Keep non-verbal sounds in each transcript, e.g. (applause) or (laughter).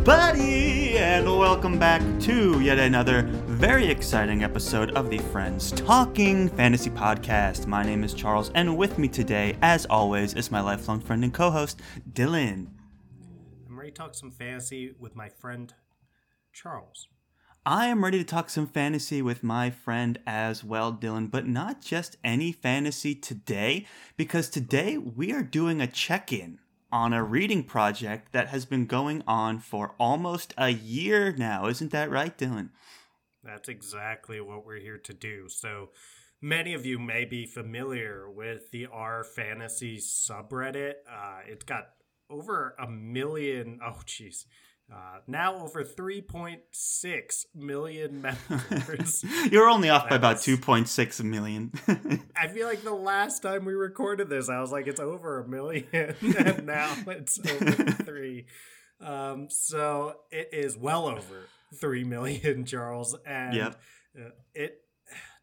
everybody, and welcome back to yet another very exciting episode of the Friends Talking Fantasy Podcast. My name is Charles, and with me today, as always, is my lifelong friend and co host, Dylan. I'm ready to talk some fantasy with my friend Charles. I am ready to talk some fantasy with my friend as well, Dylan, but not just any fantasy today, because today we are doing a check in on a reading project that has been going on for almost a year now. Isn't that right, Dylan? That's exactly what we're here to do. So, many of you may be familiar with the R Fantasy subreddit. Uh, it's got over a million, (laughs) oh, jeez, uh, now over 3.6 million (laughs) members. You're only off by about 2.6 million. (laughs) I feel like the last time we recorded this, I was like, it's over a million, (laughs) and now it's over three. Um, so it is well over 3 million, Charles. And yep. It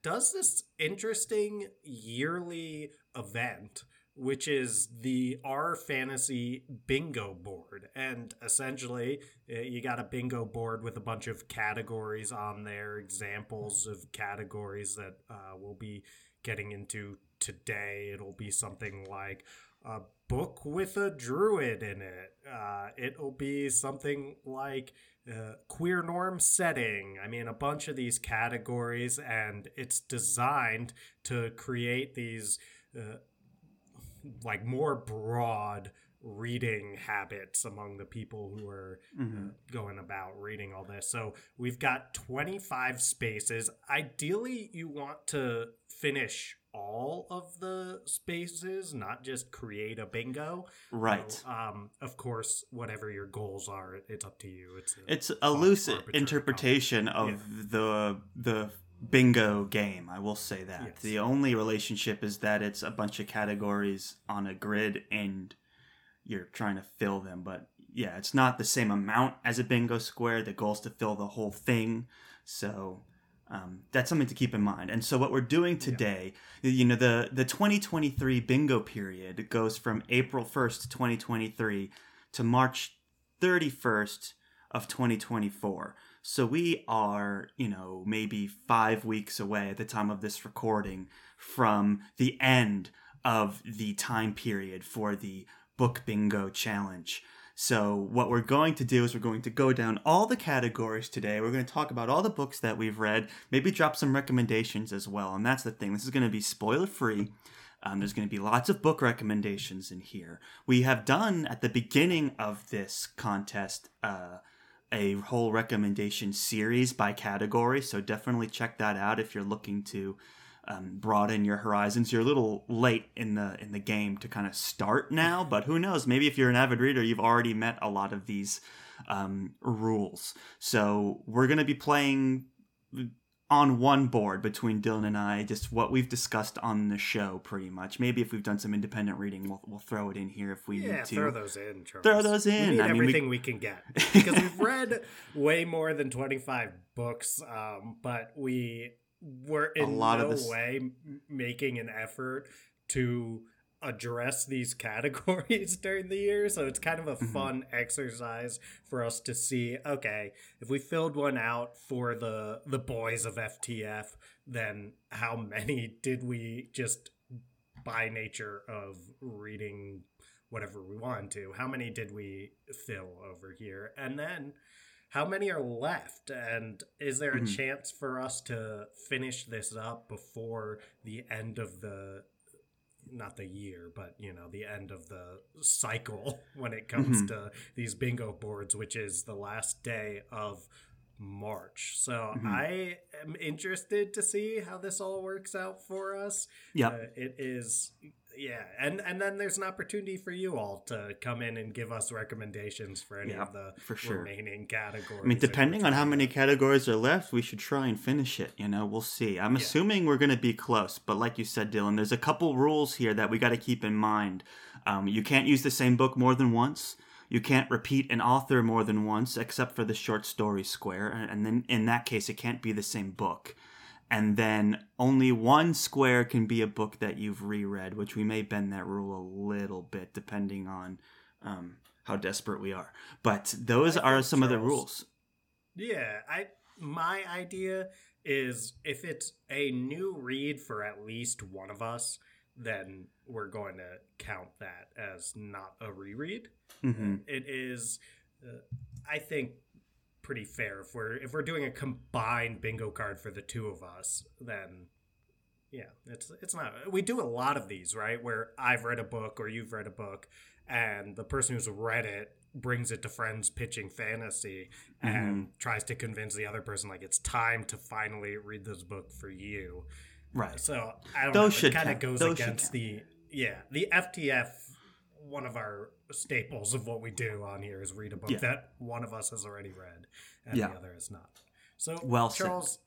does this interesting yearly event which is the R Fantasy bingo board. And essentially, eh, you got a bingo board with a bunch of categories on there, examples of categories that uh, we'll be getting into today. It'll be something like a book with a druid in it. Uh, it'll be something like uh, queer norm setting. I mean, a bunch of these categories, and it's designed to create these. Uh, like more broad reading habits among the people who are uh, mm-hmm. uh, going about reading all this. So we've got 25 spaces. Ideally, you want to finish all of the spaces, not just create a bingo. Right. So, um, of course, whatever your goals are, it's up to you. It's a, it's a loose interpretation of yeah. the the bingo game. I will say that. Yes. The only relationship is that it's a bunch of categories on a grid and you're trying to fill them. But yeah, it's not the same amount as a bingo square. The goal is to fill the whole thing. So um, that's something to keep in mind. And so what we're doing today, yeah. you know, the the 2023 bingo period goes from April 1st, 2023 to March 31st of 2024. So we are, you know, maybe five weeks away at the time of this recording from the end of the time period for the book bingo challenge. So, what we're going to do is we're going to go down all the categories today. We're going to talk about all the books that we've read, maybe drop some recommendations as well. And that's the thing. This is going to be spoiler free. Um, there's going to be lots of book recommendations in here. We have done at the beginning of this contest uh, a whole recommendation series by category. So definitely check that out if you're looking to um, broaden your horizons. You're a little late in the in the game to kind of start now, but who knows? Maybe if you're an avid reader, you've already met a lot of these um, rules. So we're gonna be playing on one board between Dylan and I, just what we've discussed on the show, pretty much. Maybe if we've done some independent reading, we'll, we'll throw it in here if we yeah, need to. Yeah, throw those in. Charles. Throw those in. We need I everything mean, we... we... can get (laughs) because we've read way more than twenty five books, um, but we were in a lot no of this... way making an effort to address these categories (laughs) during the year. So it's kind of a mm-hmm. fun exercise for us to see, okay, if we filled one out for the the boys of FTF, then how many (laughs) did we just by nature of reading whatever we want to, how many did we fill over here? And then how many are left and is there a mm-hmm. chance for us to finish this up before the end of the not the year, but you know, the end of the cycle (laughs) when it comes mm-hmm. to these bingo boards, which is the last day of March. So mm-hmm. I am interested to see how this all works out for us. Yeah, uh, it is yeah, and and then there's an opportunity for you all to come in and give us recommendations for any of the for sure. remaining categories. I mean, depending on how many categories are left, we should try and finish it. You know, we'll see. I'm yeah. assuming we're going to be close, but like you said, Dylan, there's a couple rules here that we got to keep in mind. Um, you can't use the same book more than once. You can't repeat an author more than once, except for the short story square, and then in that case, it can't be the same book and then only one square can be a book that you've reread, which we may bend that rule a little bit depending on um, how desperate we are. But those are some Charles, of the rules. Yeah, I my idea is if it's a new read for at least one of us, then we're going to count that as not a reread. Mm-hmm. It is, uh, I think, pretty fair if we're if we're doing a combined bingo card for the two of us, then yeah, it's it's not. We do a lot of these, right? Where I've read a book or you've read a book, and the person who's read it brings it to friends pitching fantasy and mm-hmm. tries to convince the other person like it's time to finally read this book for you. Right. So I don't Those know. It kind of goes Those against the yeah the FTF. One of our staples of what we do on here is read a book yeah. that one of us has already read and yeah. the other has not. So well Charles, said.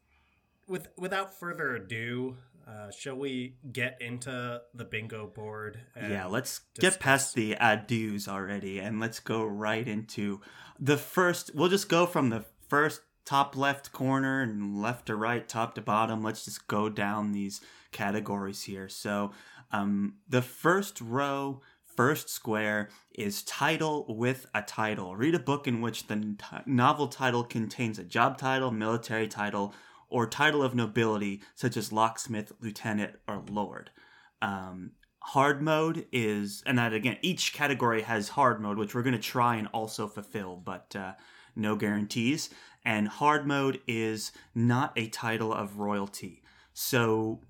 with without further ado, uh, shall we get into the bingo board? Yeah, let's discuss? get past the adieus already and let's go right into the first. We'll just go from the first top left corner and left to right, top to bottom. Let's just go down these categories here. So, um, the first row, first square is title with a title. Read a book in which the novel title contains a job title, military title, or title of nobility, such as locksmith, lieutenant, or lord. Um, hard mode is, and that again, each category has hard mode, which we're going to try and also fulfill, but uh, no guarantees. And hard mode is not a title of royalty. So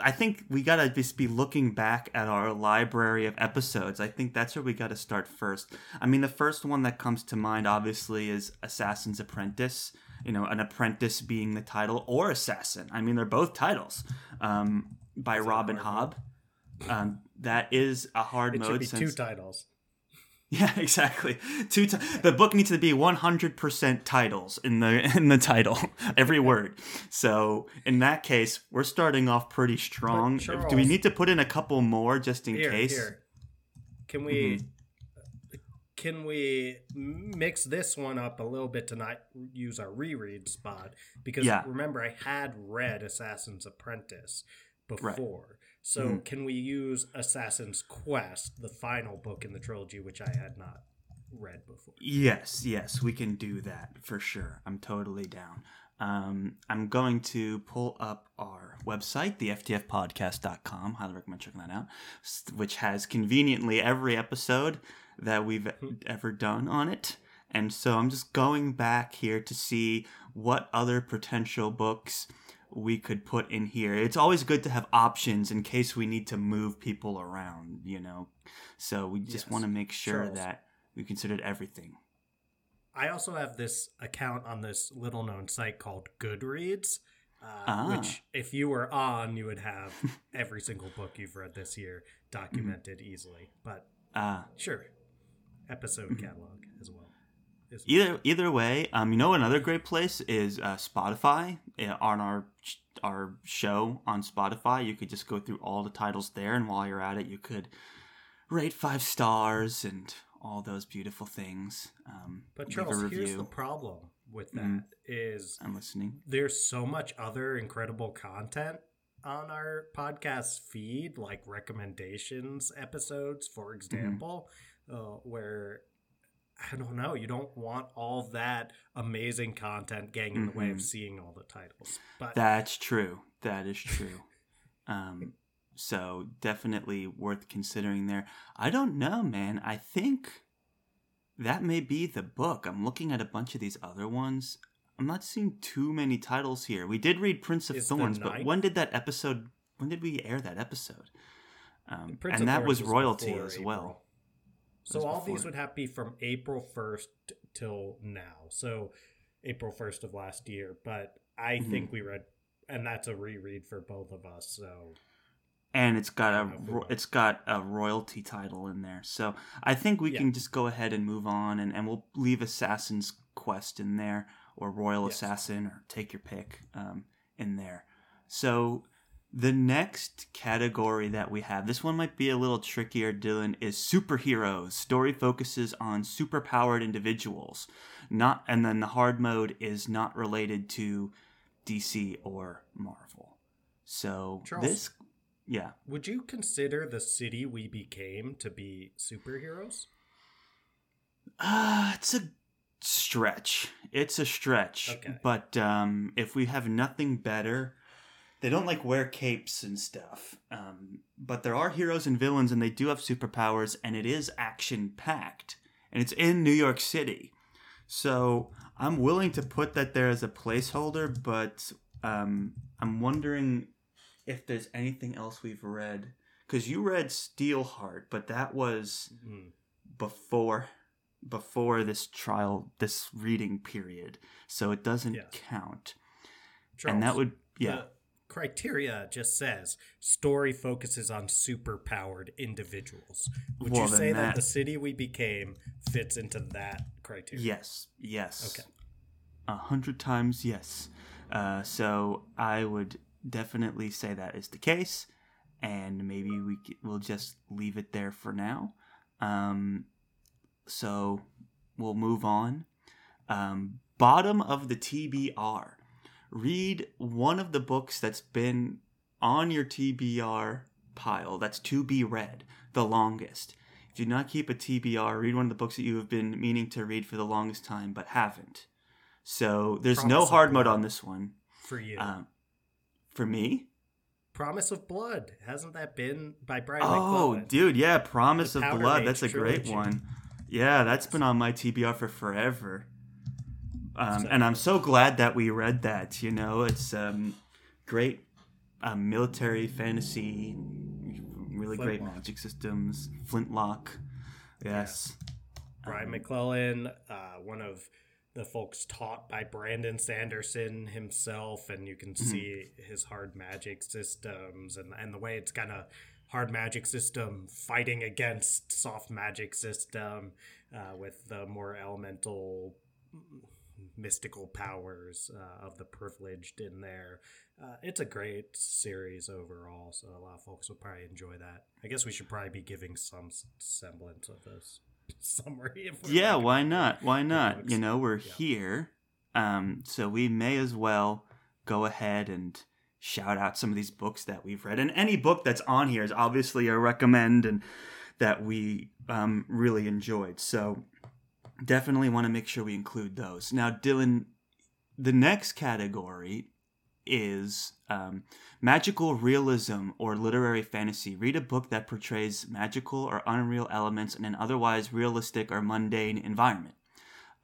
I think we gotta just be looking back at our library of episodes. I think that's where we gotta start first. I mean, the first one that comes to mind, obviously, is Assassin's Apprentice you know, an apprentice being the title or assassin. I mean, they're both titles um, by Robin Hobb. Um, that is a hard it mode. Should be since... two titles. (laughs) Yeah, exactly. Two. T- the book needs to be one hundred percent titles in the (laughs) in the title, (laughs) every word. So in that case, we're starting off pretty strong. Charles, Do we need to put in a couple more just in here, case? Here. Can we? Mm-hmm can we mix this one up a little bit to not use our reread spot? Because yeah. remember, I had read Assassin's Apprentice before. Right. So mm-hmm. can we use Assassin's Quest, the final book in the trilogy, which I had not read before? Yes, yes, we can do that for sure. I'm totally down. Um, I'm going to pull up our website, the FTFpodcast.com. Highly recommend checking that out, which has conveniently every episode that we've hmm. ever done on it. And so I'm just going back here to see what other potential books we could put in here. It's always good to have options in case we need to move people around, you know. So we just yes. want to make sure Charles. that we considered everything. I also have this account on this little known site called Goodreads, uh, ah. which, if you were on, you would have (laughs) every single book you've read this year documented mm-hmm. easily. But uh, sure, episode mm-hmm. catalog as well. Either either way, um, you know another great place is uh, Spotify. On our our show on Spotify, you could just go through all the titles there, and while you're at it, you could rate five stars and all those beautiful things. Um, but Charles, here's the problem with that mm, is I'm listening. There's so much other incredible content on our podcast feed, like recommendations episodes, for mm-hmm. example. Mm-hmm uh, where I don't know, you don't want all that amazing content getting in the mm-hmm. way of mm-hmm. seeing all the titles. But that's true. That is true. (laughs) um, so definitely worth considering there. I don't know, man. I think that may be the book. I'm looking at a bunch of these other ones. I'm not seeing too many titles here. We did read Prince of Is Thorns, but when did that episode? When did we air that episode? Um, and that was royalty as April. So all before. these would have to be from April 1st till now. So April 1st of last year. But I mm-hmm. think we read, and that's a reread for both of us. So. And it's got a it's got a royalty title in there, so I think we yeah. can just go ahead and move on, and, and we'll leave Assassin's Quest in there, or Royal yes. Assassin, or take your pick um, in there. So the next category that we have, this one might be a little trickier, Dylan, is superheroes. Story focuses on superpowered individuals. Not and then the hard mode is not related to DC or Marvel. So Charles, this yeah. Would you consider the city we became to be superheroes? Uh, it's a stretch. It's a stretch. Okay. But um, if we have nothing better, they don't like wear capes and stuff. Um, but there are heroes and villains, and they do have superpowers, and it is action packed, and it's in New York City. So I'm willing to put that there as a placeholder, but um, I'm wondering if there's anything else we've read because you read Steelheart, but that was mm. before before this trial, this reading period, so it doesn't count. Charles, and that would yeah. Criteria just says story focuses on superpowered individuals. Would well, you say that, that the city we became fits into that criteria? Yes. Yes. Okay. A hundred times yes. Uh, so I would definitely say that is the case, and maybe we will just leave it there for now. Um, so we'll move on. Um, bottom of the TBR. Read one of the books that's been on your TBR pile that's to be read the longest. If you do not keep a TBR, read one of the books that you have been meaning to read for the longest time but haven't. So there's Promise no hard mode on this one. For you. Um, for me? Promise of Blood. Hasn't that been by Brian Oh, McClellan? dude, yeah, Promise the of Blood. That's a trilogy. great one. Yeah, that's been on my TBR for forever. Um, and I'm so glad that we read that. You know, it's um, great um, military fantasy, really Flintlock. great magic systems. Flintlock, yes. Yeah. Brian um, McClellan, uh, one of the folks taught by Brandon Sanderson himself, and you can mm-hmm. see his hard magic systems and and the way it's kind of hard magic system fighting against soft magic system uh, with the more elemental mystical powers uh, of the privileged in there. Uh, it's a great series overall, so a lot of folks will probably enjoy that. I guess we should probably be giving some semblance of this (laughs) summary. yeah, why not? Why not? You know, we're yeah. here, um, so we may as well go ahead and shout out some of these books that we've read. And any book that's on here is obviously a recommend and that we um, really enjoyed. So definitely want to make sure we include those. Now, Dylan, the next category is um, magical realism or literary fantasy. Read a book that portrays magical or unreal elements in an otherwise realistic or mundane environment.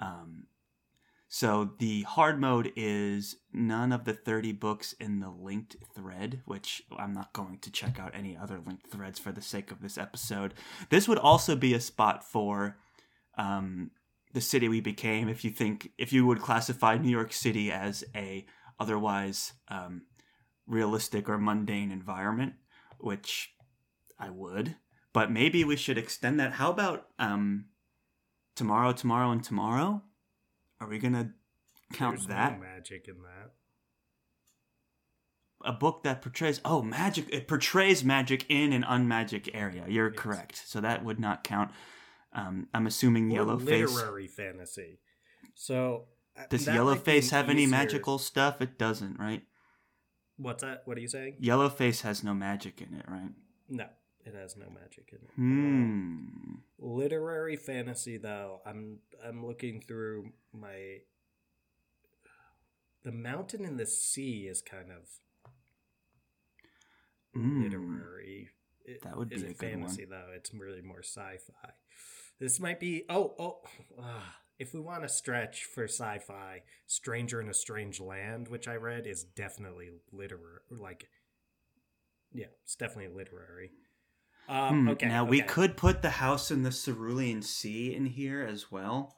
Um, so the hard mode is none of the 30 books in the linked thread, which I'm not going to check out any other linked threads for the sake of this episode. This would also be a spot for um, the city we became if you think if you would classify New York City as a otherwise um, realistic or mundane environment, which I would. But maybe we should extend that. How about um, tomorrow, tomorrow, and tomorrow? Are we gonna count There's that? No magic in that. A book that portrays oh magic. It portrays magic in an unmagic area. You're yes. correct. So that would not count. Um, I'm assuming or Yellow Face. Literary fantasy. So does yellow face have any magical stuff? It doesn't, right? What's that? What are you saying? Yellow face has no magic in it, right? No, it has no magic in it. Hmm. literary fantasy, though, I'm I'm looking through my. The Mountain in the Sea is kind of mm. literary. It, that would be a good fantasy, though. It's really more sci-fi. This might be. Oh, oh. Uh, if we want to stretch for sci-fi, Stranger in a Strange Land, which I read, is definitely literary. Like, yeah, it's definitely literary. Um, hmm, okay. Now okay. we could put the House in the Cerulean Sea in here as well.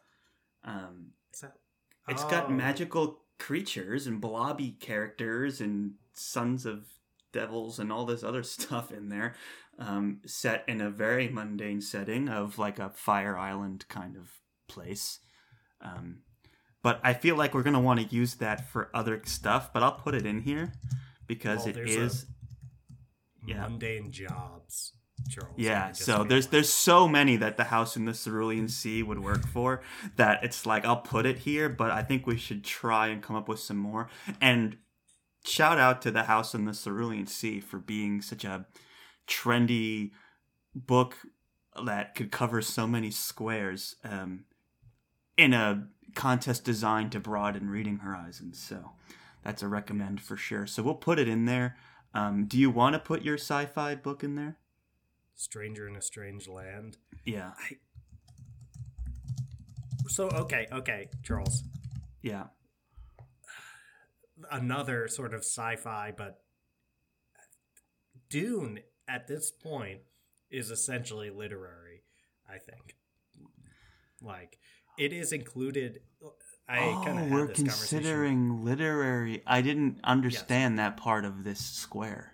Um, that, it's oh. got magical creatures and blobby characters and sons of devils and all this other (laughs) stuff in there, um, set in a very mundane setting of like a fire island kind of place. Um, but I feel like we're gonna want to use that for other stuff. But I'll put it in here because well, it is yeah. mundane jobs. Charles, yeah, so there's there's so many that the house in the Cerulean Sea would work for that it's like I'll put it here, but I think we should try and come up with some more. And shout out to the house in the Cerulean Sea for being such a trendy book that could cover so many squares. Um, in a contest designed to broaden reading horizons. So that's a recommend for sure. So we'll put it in there. Um, do you want to put your sci-fi book in there? Stranger in a Strange Land. Yeah. I... So okay, okay, Charles. Yeah. Another sort of sci-fi, but Dune at this point is essentially literary. I think. Like it is included. I oh, kind of we're considering literary. I didn't understand yes. that part of this square.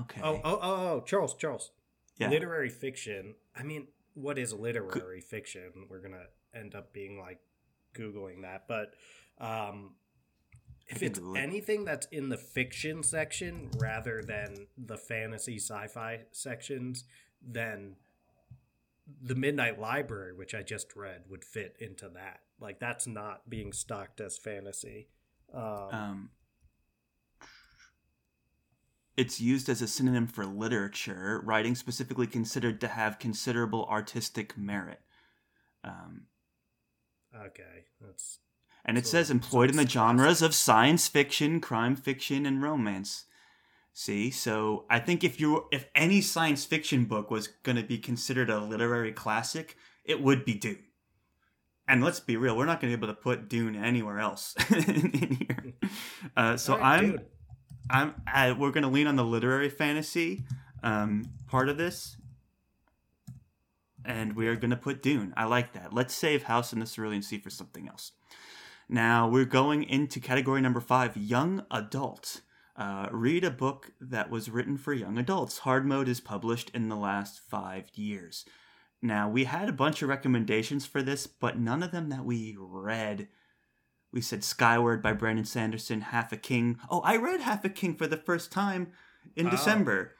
Okay. Oh, oh, oh, oh, Charles, Charles. Yeah. Literary fiction. I mean, what is literary fiction? We're gonna end up being like googling that, but um, if it's anything that's in the fiction section rather than the fantasy sci-fi sections, then the Midnight Library, which I just read, would fit into that. Like that's not being stocked as fantasy. Um, um, it's used as a synonym for literature, writing specifically considered to have considerable artistic merit. Um, okay, that's. And it says employed in the genres of science fiction, crime fiction, and romance. See, so I think if you if any science fiction book was going to be considered a literary classic, it would be Dune. And let's be real, we're not going to be able to put Dune anywhere else (laughs) in here. Uh, so right, I'm, I'm, I, we're going to lean on the literary fantasy um, part of this, and we are going to put Dune. I like that. Let's save House in the Cerulean Sea for something else. Now we're going into category number five, young adult. Uh, read a book that was written for young adults. Hard Mode is published in the last five years. Now, we had a bunch of recommendations for this, but none of them that we read. We said Skyward by Brandon Sanderson, Half a King. Oh, I read Half a King for the first time in oh. December.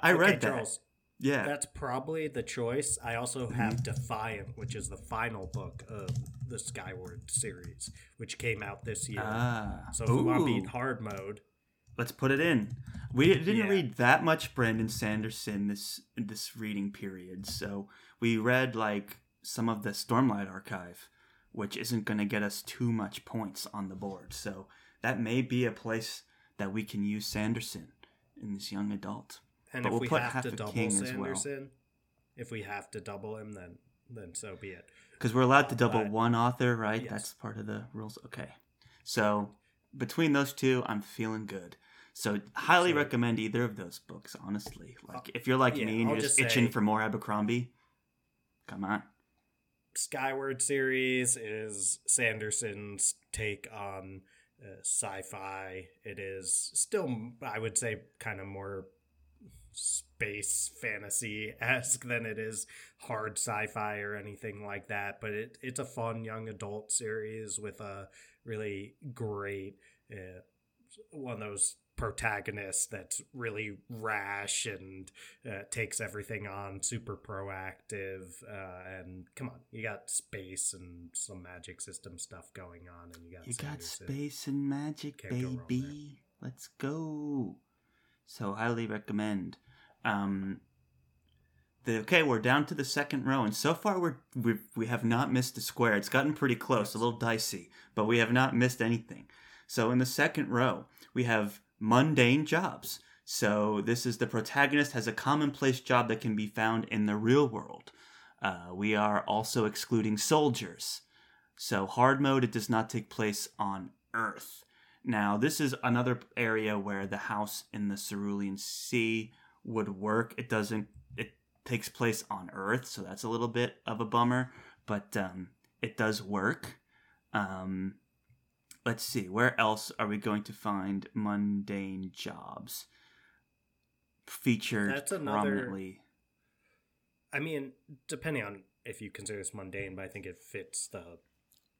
I okay, read that. Charles, yeah. That's probably the choice. I also mm-hmm. have. Defiant, which is the final book of the Skyward series, which came out this year. Ah. So if Ooh. we want to be in hard mode, let's put it in. We didn't yeah. read that much Brandon Sanderson this this reading period, so we read like some of the Stormlight archive, which isn't going to get us too much points on the board. So that may be a place that we can use Sanderson in this young adult. And but if we'll we have to double Sanderson, well. if we have to double him, then then so be it. Because we're allowed to double but, one author, right? Yes. That's part of the rules. Okay, so between those two, I'm feeling good. So highly so, recommend either of those books. Honestly, like if you're like yeah, me and I'll you're just, just itching say, for more Abercrombie, come on. Skyward series is Sanderson's take on uh, sci-fi. It is still, I would say, kind of more space fantasy esque than it is hard sci-fi or anything like that. But it it's a fun young adult series with a really great uh, one of those protagonist that's really rash and uh, takes everything on, super proactive. Uh, and come on, you got space and some magic system stuff going on, and you got you got space and magic, baby. Go Let's go. So highly recommend. Um, the, okay, we're down to the second row, and so far we're we we have not missed a square. It's gotten pretty close, a little dicey, but we have not missed anything. So in the second row, we have mundane jobs. So this is the protagonist has a commonplace job that can be found in the real world. Uh, we are also excluding soldiers. So hard mode, it does not take place on Earth. Now, this is another area where the house in the Cerulean Sea would work. It doesn't. It takes place on Earth, so that's a little bit of a bummer, but um, it does work. Um, let's see, where else are we going to find mundane jobs featured That's another, prominently? I mean, depending on if you consider this mundane, but I think it fits the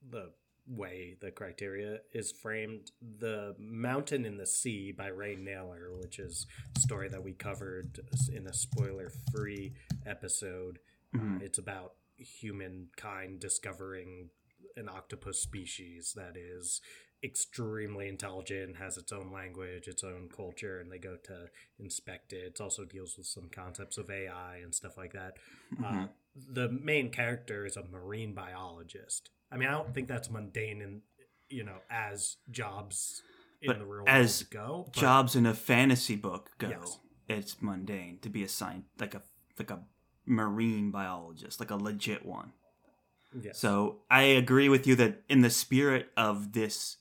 the way the criteria is framed. The Mountain in the Sea by Ray Nayler, which is a story that we covered in a spoiler free episode. Mm-hmm. Uh, it's about humankind discovering an octopus species that is extremely intelligent, has its own language, its own culture, and they go to inspect it. It also deals with some concepts of AI and stuff like that. Uh, mm-hmm. Uh, the main character is a marine biologist. I mean, I don't think that's mundane in you know as jobs in But the real as world go. but- Jobs in a fantasy book go. Yes. It's mundane to be a science like a like a marine biologist, like a legit one. yes. So I agree with you that in the spirit of this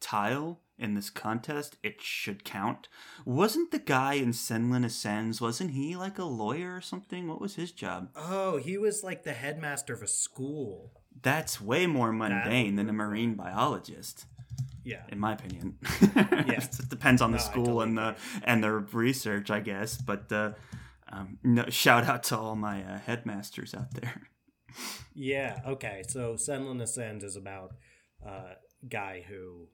tile in this contest, it should count. Wasn't the guy in Senlin Ascends? Wasn't he like a lawyer or something? What was his job? oh, he was like the headmaster of a school. That's way more mundane than a marine biologist, Yeah. in my opinion. (laughs) Yeah. it depends on the No, school and the and their research, I guess. But uh, um, no, (laughs) shout out to all my uh, headmasters out there. Yeah. Okay. So Senlin Ascends is about a guy who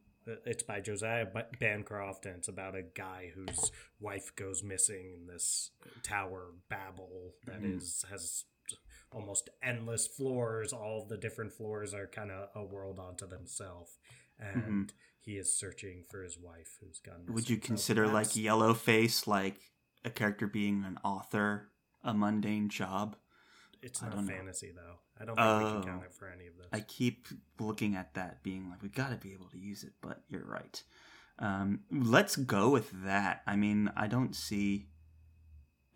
it's by Josiah Ba- Bancroft, and it's about a guy whose wife goes missing in this tower Babel that is has almost endless floors. All the different floors are kind of a world unto themselves, and he is searching for his wife who's gone. Would you consider like yellow face like a character being an author a mundane job? It's not don't know. fantasy though. I don't think we Oh. can count it for any of this. I keep looking at that, being like, we got to be able to use it, but you're right. Um, let's go with that. I mean, I don't see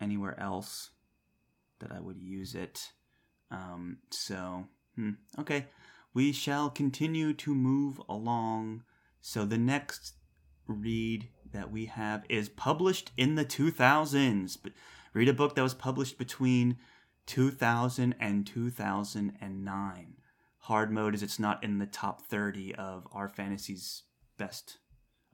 anywhere else that I would use it. Um, so, hmm, okay. We shall continue to move along. So, the next read that we have is published in the 2000s. But read a book that was published between 2000 and 2009. Hard mode is it's not in the top 30 of our fantasy's best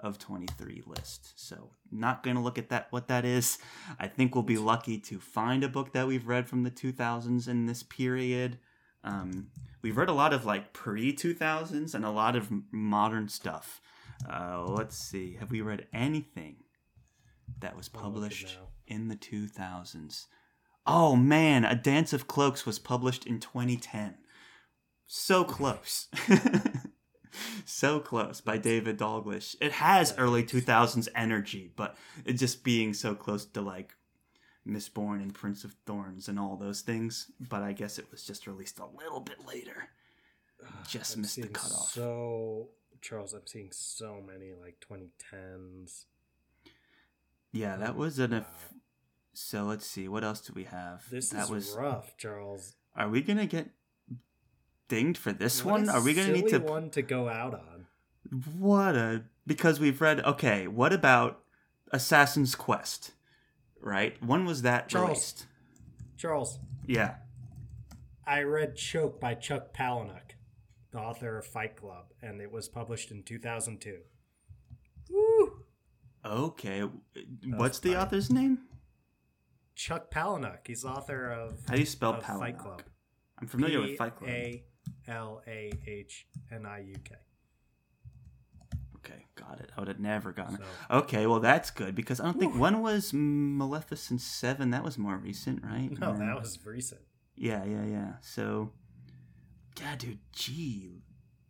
of 23 list. So, not going to look at that what that is. I think we'll be lucky to find a book that we've read from the 2000s in this period. Um, we've read a lot of like pre 2000s and a lot of modern stuff. Uh, let's see. Have we read anything that was published in the 2000s? Oh man, A Dance of Cloaks was published in 2010. So close. (laughs) (laughs) so close by David Dalglish. It has early 2000s energy, but it just being so close to like Mistborn and Prince of Thorns and all those things. But I guess it was just released a little bit later. Just I'm missed the cutoff. So Charles, I'm seeing so many like 2010s. Yeah, that was an. Uh, wow. If- so let's see. What else do we have? This that is was. rough, Charles. Are we gonna get dinged for this What one? Are we gonna need to? one to go out on? What a because we've read. Okay, what about Assassin's Quest? Right, when was that Charles. released? Charles, Yeah. I read Choke by Chuck Palahniuk, the author of Fight Club, and it was published in 2002. Woo! Okay. What's the fine. author's name? Chuck Palahniuk. He's author of How do you spell of Fight Club. I'm familiar with Fight Club. L A H N I U K. Okay, got it. I would have never gotten it. Okay, well that's good because I don't think when was Maleficent Seven? That was more recent, right? No, And that was recent. Yeah, yeah, yeah. So, yeah, dude. Gee,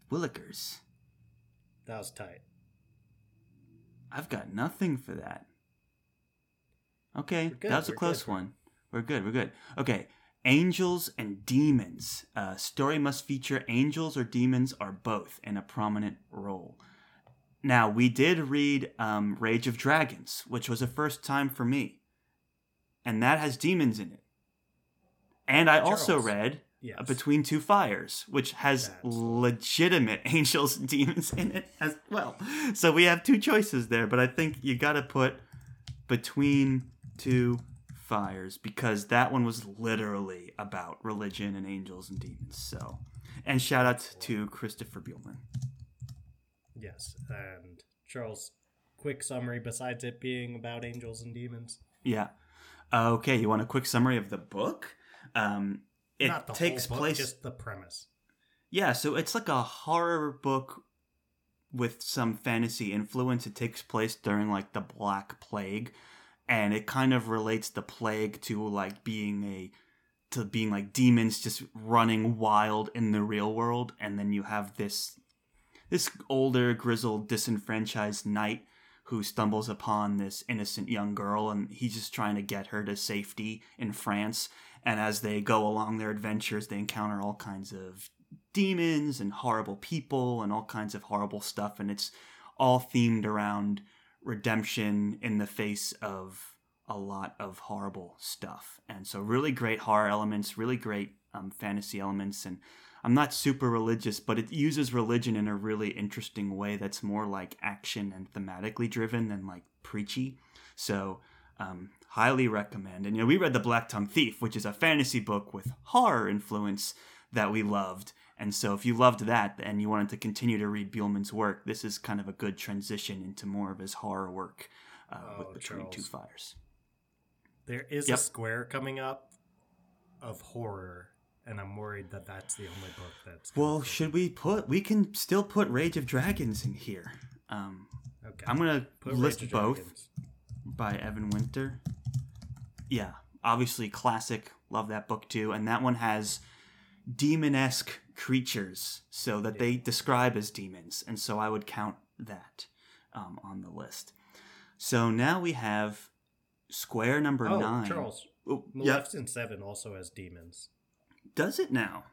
Willikers. That was tight. I've got nothing for that. Okay, that was a close good. one. We're good. We're good. Okay, angels and demons. Uh, story must feature angels or demons or both in a prominent role. Now we did read um, Rage of Dragons, which was a first time for me, and that has demons in it. And I also read Yes. uh, Between Two Fires, which has That's- legitimate (laughs) angels and demons in it as well. So we have two choices there, but I think you got to put Between Two Fires because that one was literally about religion and angels and demons. So, and shout out to Christopher Buehlman. Yes, and Charles, quick summary besides it being about angels and demons. Yeah. Okay, you want a quick summary of the book? Um, it Not the takes whole book, place. just the premise. Yeah, so it's like a horror book with some fantasy influence. It takes place during like the Black Plague, and it kind of relates the plague to like being a to being like demons just running wild in the real world, and then you have this this older grizzled disenfranchised knight who stumbles upon this innocent young girl and he's just trying to get her to safety in France. And as they go along their adventures, they encounter all kinds of demons and horrible people and all kinds of horrible stuff. And it's all themed around redemption in the face of a lot of horrible stuff. And so, really great horror elements, really great um, fantasy elements. And I'm not super religious, but it uses religion in a really interesting way that's more like action and thematically driven than like preachy. So, um, highly recommend. And you know, we read The Black Tongue Thief, which is a fantasy book with horror influence that we loved. And so, if you loved that and you wanted to continue to read Buehlman's work, this is kind of a good transition into more of his horror work uh, oh, with Between Charles. Two Fires. There is yep. a square coming up of horror and I'm worried that that's the only book that's. Well, should we put? We can still put Rage of Dragons in here. Um, okay. I'm gonna put list both Dragons. by Evan Winter. Yeah, obviously classic. Love that book too, and that one has demon-esque creatures, so that yeah. they describe as demons, and so I would count that um, on the list. So now we have square number oh, nine. Charles. Oh, Maleficent yep. Seven also has demons. Does it now?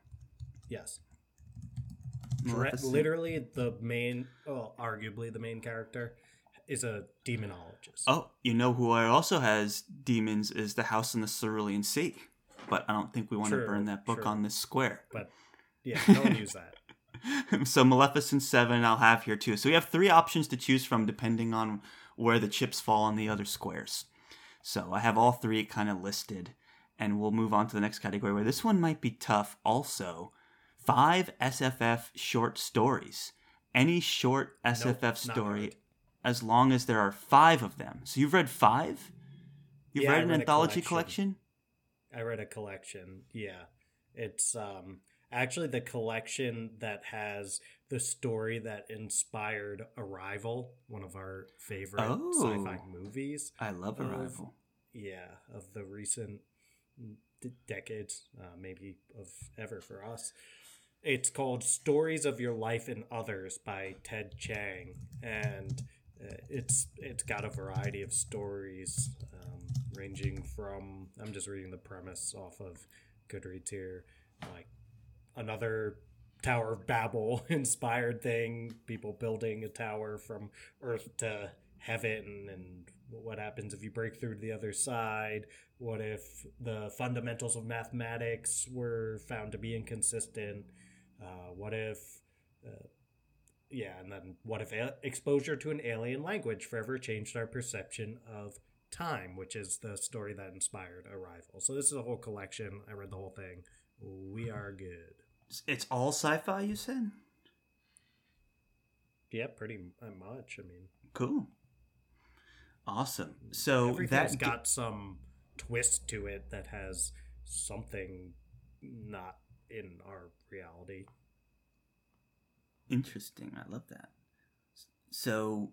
Yes. literally, the main, well, arguably the main character is a demonologist. Oh, you know who also has demons is the House in the Cerulean Sea. But I don't think we want true, to burn that book on this square. But yeah, don't use that. (laughs) so Maleficent 7 I'll have here too. So we have three options to choose from depending on where the chips fall on the other squares. So I have all three kind of listed and we'll move on to the next category where this one might be tough also. Five SFF short stories. Any short SFF nope, story, as long as there are five of them. So you've read five? You've yeah, read an anthology collection. collection? I read a collection, yeah. It's um actually the collection that has the story that inspired Arrival, one of our favorite oh, sci-fi movies. I love Arrival. Of, yeah, of the recent decades, uh, maybe of ever for us. It's called Stories of Your Life and Others by Ted Chiang, and uh, it's it's got a variety of stories, um, ranging from I'm just reading the premise off of Goodreads here, like another Tower of Babel (laughs) inspired thing, people building a tower from Earth to heaven, and what happens if you break through to the other side what if the fundamentals of mathematics were found to be inconsistent? Uh, what if, uh, yeah, and then what if a- exposure to an alien language forever changed our perception of time, which is the story that inspired Arrival. So this is a whole collection. I read the whole thing. We are good. It's all sci-fi, you said. Yeah, pretty uh, much. I mean, cool, awesome. So that's got some twist to it that has something not in our reality. Interesting. I love that. So,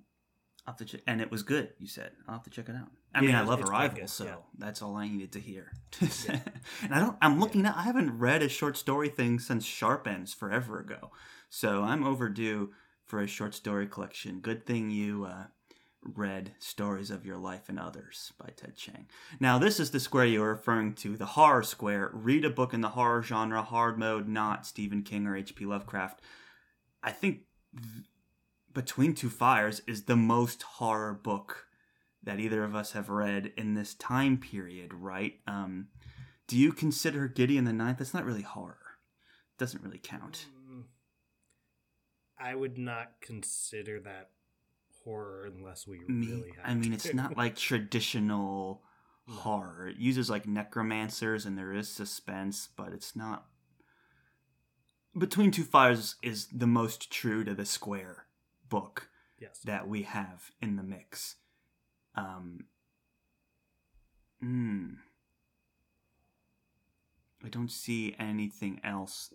I'll have to check. And it was good. You said I'll have to check it out. I yeah, mean, I love Arrival, so yeah. that's all I needed to hear. yeah. (laughs) and I don't. I'm looking at. I haven't read a short story thing since Sharp Ends forever ago, so I'm overdue for a short story collection. Good thing you uh, read Stories of Your Life and Others by Ted Chiang. Now, this is the square you're referring to, the horror square. Read a book in the horror genre, hard mode, not Stephen King or H.P. Lovecraft. I think th- Between Two Fires is the most horror book that either of us have read in this time period, right? Um, do you consider Gideon the Ninth? That's not really horror. It doesn't really count. I would not consider that horror unless we Me, really have. I mean, it's not like (laughs) traditional horror. It uses like necromancers and there is suspense, but it's not. Between Two Fires is the most true to the Square book yes. that we have in the mix. Um. Hmm. I don't see anything else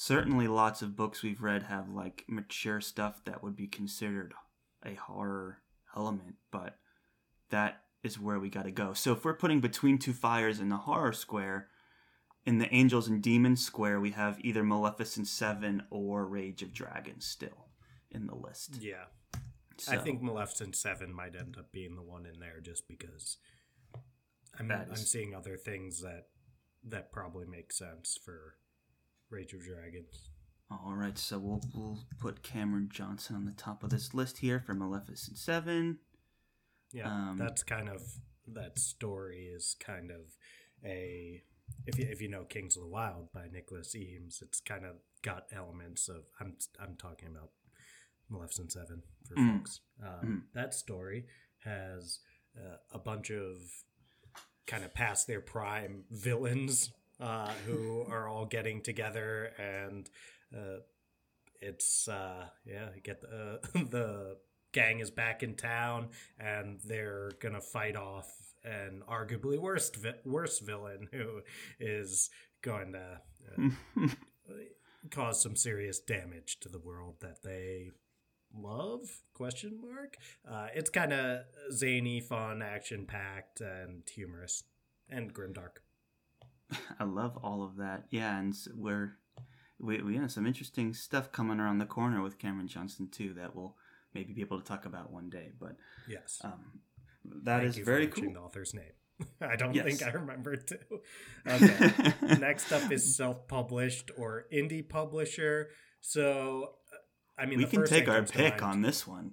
certainly lots of books we've read have like mature stuff that would be considered a horror element, but that is where we got to go. So if we're putting Between Two Fires in the horror square, in the Angels and Demons square, we have either Maleficent 7 or Rage of Dragons still in the list. Yeah. So. I think Maleficent Seven might end up being the one in there, just because I'm I'm seeing other things that that probably make sense for Rage of Dragons. All right, so we'll we'll put Cameron Johnson on the top of this list here for Maleficent Seven. Yeah, um, that's kind of that story is kind of a if you if you know Kings of the Wild by Nicholas Eames, it's kind of got elements of I'm I'm talking about Maleficent Seven for mm. folks. Um, mm. That story has uh, a bunch of kind of past their prime villains uh, who (laughs) are all getting together and uh, it's uh, yeah get the (laughs) the gang is back in town and they're gonna fight off an arguably worst vi- worse villain who is going to uh, (laughs) cause some serious damage to the world that they love question mark uh, it's kind of zany fun action packed and humorous and grimdark (laughs) i love all of that yeah and we're we, we have some interesting stuff coming around the corner with cameron johnson too that we'll maybe be able to talk about one day but yes um, that Thank is very cool the author's name (laughs) I don't yes. think I remember to. (laughs) Okay. Next up is self-published or indie publisher. So I mean, we can take our pick on this one.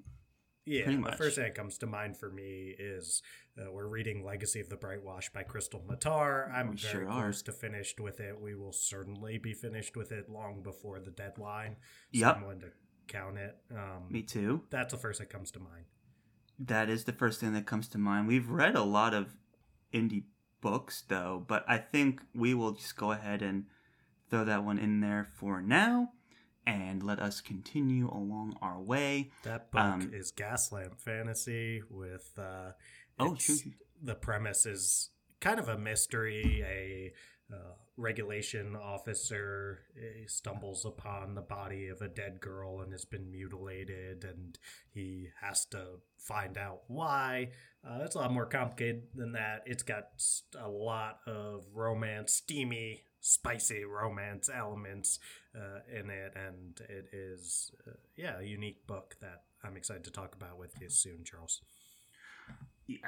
Yeah, the first thing that comes to mind for me is uh, we're reading Legacy of the Brightwash by Krystle Matar. I'm we very sure close to finished with it. We will certainly be finished with it long before the deadline. Yep. Someone to count it. Um, me too. That's the first thing that comes to mind. That is the first thing that comes to mind. We've read a lot of indie books though, but I think we will just go ahead and throw that one in there for now and let us continue along our way. That book um, is Gaslamp Fantasy with uh Oh, true. The premise is kind of a mystery. A uh, regulation officer eh, stumbles upon the body of a dead girl and has been mutilated, and he has to find out why. Uh, it's a lot more complicated than that. It's got a lot of romance, steamy spicy romance elements uh, in it, and it is uh, yeah a unique book that I'm excited to talk about with you soon, Charles.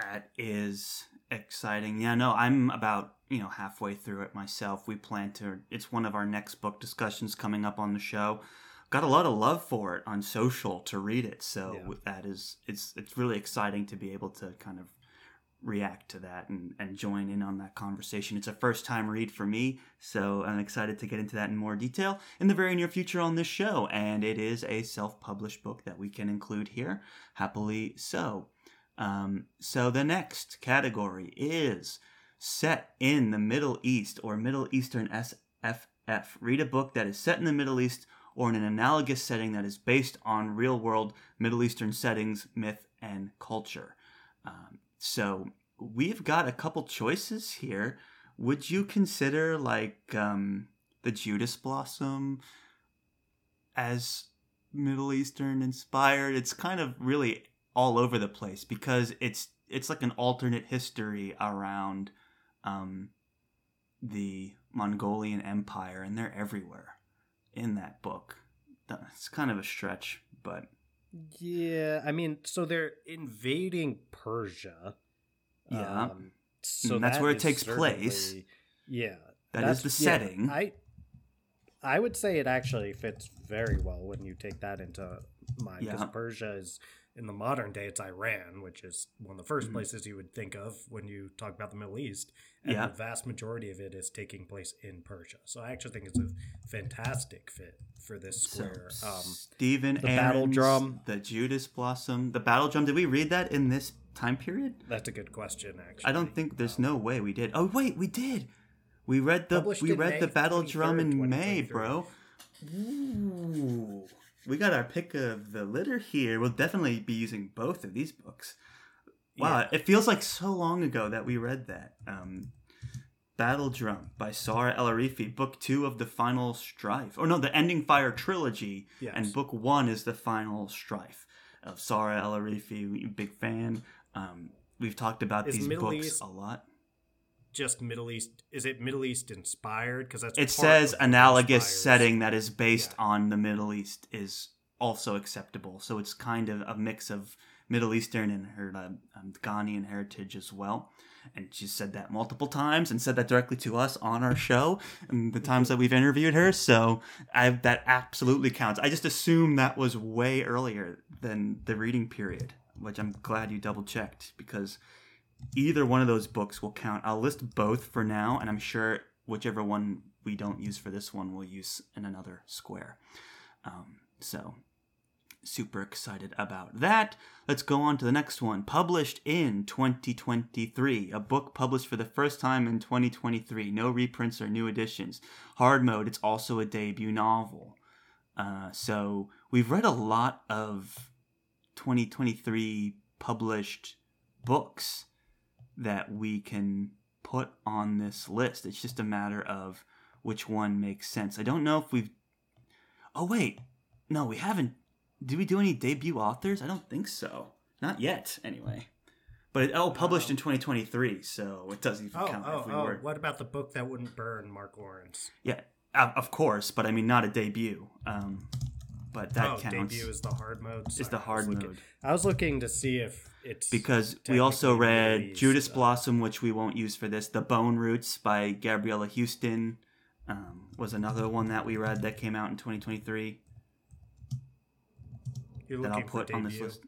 That is exciting. Yeah, no, I'm about you know halfway through it myself. We plan to. It's one of our next book discussions coming up on the show. Got a lot of love for it on social to read it, so yeah. that is it's it's really exciting to be able to kind of react to that and, and join in on that conversation. It's a first time read for me, so I'm excited to get into that in more detail in the very near future on this show. And it is a self published book that we can include here, happily so. Um, so the next category is set in the Middle East or Middle Eastern SFF. Read a book that is set in the Middle East or in an analogous setting that is based on real world Middle Eastern settings, myth, and culture. Um, so we've got a couple choices here. Would you consider like um, the Judas Blossom as Middle Eastern inspired? It's kind of really all over the place because it's it's like an alternate history around um, the Mongolian Empire, and they're everywhere in that book. It's kind of a stretch, but yeah, I mean, so they're invading Persia. Yeah. Um, so and that's that where it takes place. Yeah. That is the setting. Yeah, I I would say it actually fits very well when you take that into mind because yeah. Persia is in the modern day it's Iran, which is one of the 1st mm-hmm. places you would think of when you talk about the Middle East, and yeah. the vast majority of it is taking place in Persia. So I actually think it's a fantastic fit for this square. So, um, Stephen, the Aarons, battle drum, the Judas Blossom, the battle drum. Did we read that in this time period? That's a good question. Actually, I don't think there's um, no way we did. Oh wait, we did. We read the we read May the battle drum in May, bro. Ooh we got our pick of the litter here. We'll definitely be using both of these books. Wow, yeah. it feels like so long ago that we read that. Um, Battle Drum by Sara El-Arifi, book two of the Final Strife. Or no, the Ending Fire trilogy. Yes. And book one is the Final Strife of Sara El-Arifi. Big fan. Um, we've talked about is these Middle books East, a lot just Middle East? Is it Middle East inspired? Because that's it says analogous setting that is based yeah. on the Middle East is also acceptable. So it's kind of a mix of Middle Eastern and her uh, um, Ghanaian heritage as well. And she said that multiple times and said that directly to us on our show and the times that we've interviewed her. So I, that absolutely counts. I just assumed that was way earlier than the reading period, which I'm glad you double checked because either one of those books will count. I'll list both for now, and I'm sure whichever one we don't use for this one, we'll use in another square. Um, so super excited about that. Let's go on to the next one. Published in 2023, a book published for the first time in 2023. No reprints or new editions. Hard mode. It's also a debut novel. Uh, so we've read a lot of 2023 published books that we can put on this list. It's just a matter of which one makes sense. I don't know if we've. Oh wait, no, we haven't did we do any debut authors? I don't think so. Not yet, anyway. But it, oh, published in 2023, so it doesn't even oh, count oh, if we oh. were. What about the book that wouldn't burn, Mark Lawrence? Yeah, of course, but I mean not a debut. Um, but that oh, counts. debut is the hard mode. Sorry, is the hard I mode. Looking, I was looking to see if it's because we also read Judas Blossom, which we won't use for this. The Bone Roots by Gabriela Houston um, was another one that we read that came out in 2023 You're that I'll put on this list.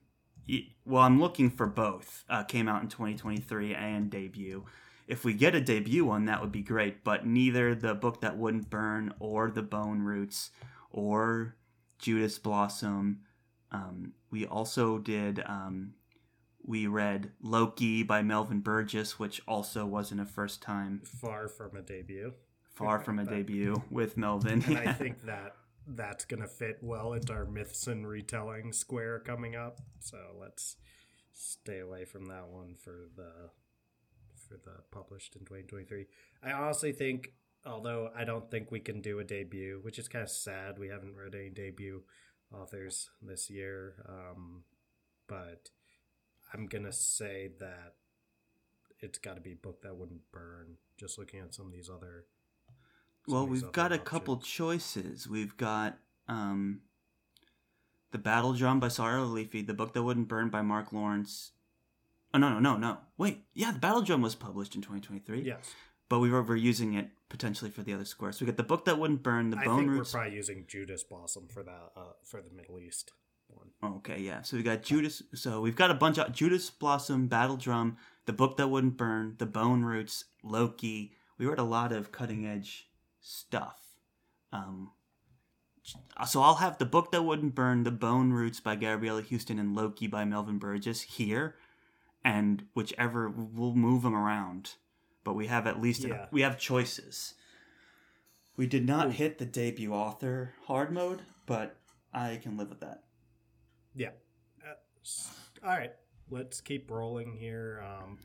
Well, I'm looking for both. Uh, came out in 2023 and debut. If we get a debut one, that would be great. But neither the book that wouldn't burn, or the Bone Roots, or Judas Blossom. Um, we also did. Um, we read Loki by Melvin Burgess, which also wasn't a first time. Far from a debut. Far from a debut with Melvin. and I think that that's gonna fit well into our myths and retelling square coming up. So let's stay away from that one for the for the published in 2023. I honestly think, although I don't think we can do a debut, which is kind of sad. We haven't read any debut authors this year, um, but I'm gonna say that it's got to be a book that wouldn't burn. Just looking at some of these other. Well, we've got a couple choices. We've got um, The Battle Drum by Sara El-Arifi, The Book That Wouldn't Burn by Mark Lawrence. Oh, no, no, no, no. Wait, yeah, The Battle Drum was published in 2023. Yes. But we were, we're using it potentially for the other square. So we got The Book That Wouldn't Burn, The I Bone think Roots. we're probably using Judas Blossom for that uh, for the Middle East one. Oh, okay, yeah. So we got Judas. So we've got a bunch of Judas Blossom, Battle Drum, The Book That Wouldn't Burn, The Bone Roots, Loki. We read a lot of cutting edge stuff. Um, so I'll have The Book That Wouldn't Burn, The Bone Roots by Gabriela Houston, and Loki by Melvin Burgess here, and whichever we'll move them around. But we have at least Yeah. we have choices. We did not hit the debut author hard mode, but I can live with that. Yeah. Uh, all right. Let's keep rolling here. Um,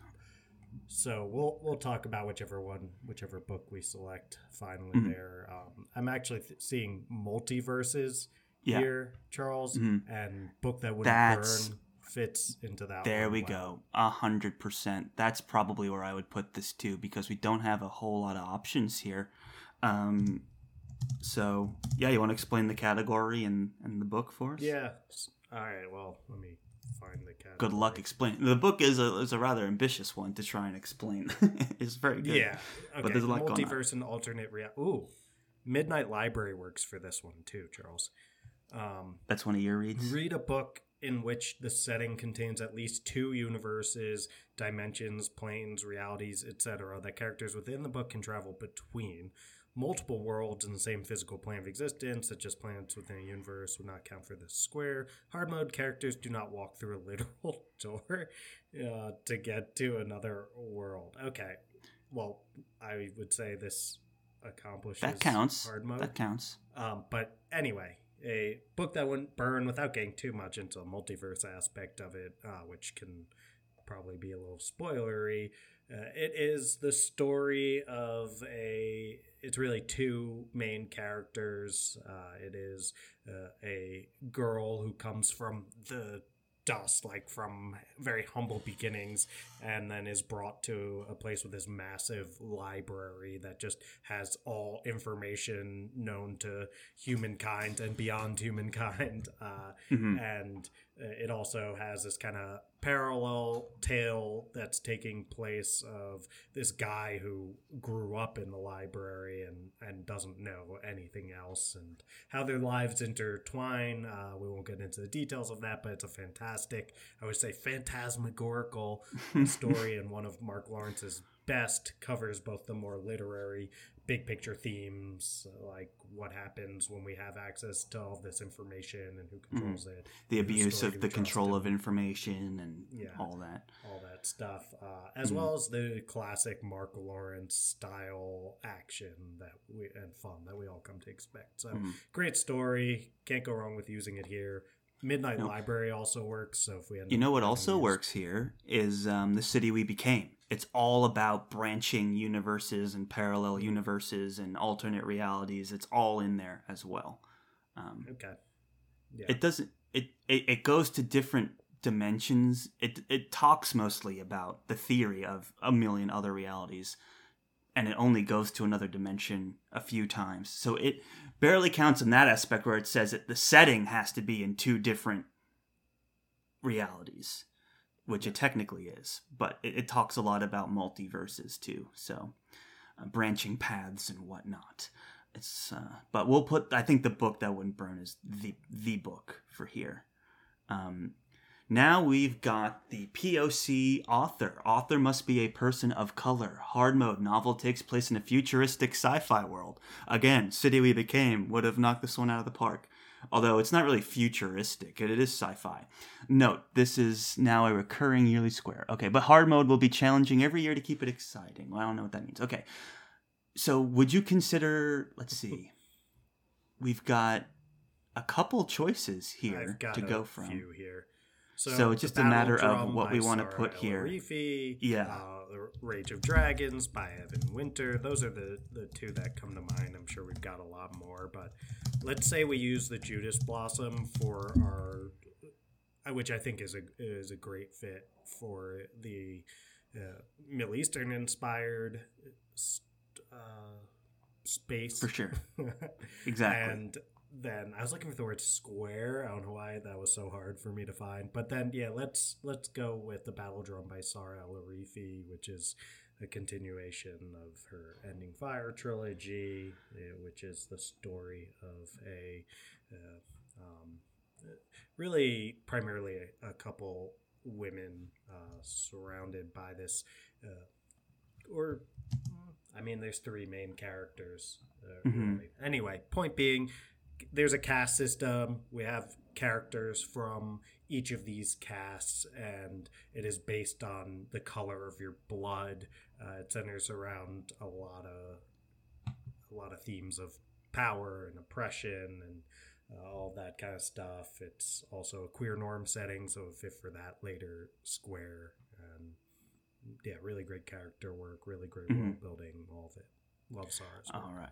so we'll we'll talk about whichever one, whichever book we select. Finally, Mhm. there. Um, I'm actually th- seeing multiverses Yeah. here, Charles, Mhm. and book that would That's- burn fits into that. There we well. go. A hundred percent. That's probably where I would put this too, because we don't have a whole lot of options here. Um, so yeah, you want to explain the category and, and the book for us? Yeah. All right. Well, let me find the category. Good luck explaining. The book is a is a rather ambitious one to try and explain. (laughs) it's very good. Yeah. Okay. But there's a lot. Multiverse and alternate reality. Ooh, Midnight Library works for this one too, Charles. Um, That's one of your reads. read a book in which the setting contains at least two universes, dimensions, planes, realities, etc. that characters within the book can travel between. Multiple worlds in the same physical plane of existence, such as planets within a universe, would not count for this square. Hard mode characters do not walk through a literal (laughs) door uh, to get to another world. Okay, well, I would say this accomplishes That counts. hard mode. That counts. Um, but anyway, a book that wouldn't burn without getting too much into a multiverse aspect of it, uh, which can probably be a little spoilery. Uh, it is the story of a. It's really two main characters. Uh, it is uh, a girl who comes from the dust, like from very humble beginnings, and then is brought to a place with this massive library that just has all information known to humankind and beyond humankind. Uh, mm-hmm. And uh, it also has this kind of parallel tale that's taking place of this guy who grew up in the library and, and doesn't know anything else and how their lives intertwine. Uh, we won't get into the details of that, but it's a fantastic, I would say, phantasmagorical (laughs) story and one of Mark Lawrence's best covers both the more literary big picture themes like what happens when we have access to all this information and who controls mm. it the abuse of the control of information and yeah, all that all that stuff uh, as mm. well as the classic mark lawrence style action that we and fun that we all come to expect so mm. great story can't go wrong with using it here midnight no. library also works so if we you know what also used... works here is um, the city we became it's all about branching universes and parallel universes and alternate realities. It's all in there as well. Um, okay. Yeah. It doesn't. It, it it goes to different dimensions. It it talks mostly about the theory of a million other realities, and it only goes to another dimension a few times. So it barely counts in that aspect where it says that the setting has to be in two different realities which it technically is, but it, it talks a lot about multiverses too. So uh, branching paths and whatnot. It's uh, but we'll put. I think the book that wouldn't burn is the the book for here. Um, now we've got the POC author. Author must be a person of color. Hard mode novel takes place in a futuristic sci-fi world. Again, City We Became would have knocked this one out of the park although it's not really futuristic. It is sci-fi. Note, this is now a recurring yearly square. Okay, but hard mode will be challenging every year to keep it exciting. Well, I don't know what that means. Okay. So would you consider let's see. We've got a couple choices here to go from. here. So, so it's just a matter of what we want to put here. yeah. Uh, the Rage of Dragons by Evan Winter. Those are the, the two that come to mind. I'm sure we've got a lot more, but let's say we use the Judas Blossom for our, uh, which I think is a is a great fit for the uh, Middle Eastern inspired uh, space for sure. (laughs) exactly. and then I was looking for the word square. I don't know why that was so hard for me to find. But then yeah, let's let's go with the battle drum by Sara El-Arifi, which is a continuation of her Ending Fire trilogy, eh, which is the story of a uh, um, really primarily a, a couple women uh, surrounded by this, uh, or I mean, there's three main characters. Uh, mm-hmm. Really. Anyway, point being, there's a caste system. We have characters from each of these casts, and it is based on the color of your blood. Uh, it centers around a lot of a lot of themes of power and oppression and uh, all that kind of stuff. It's also a queer norm setting, so fit for that later square. And yeah, really great character work, really great mm-hmm. world building, all of it. Love Sara's. All right.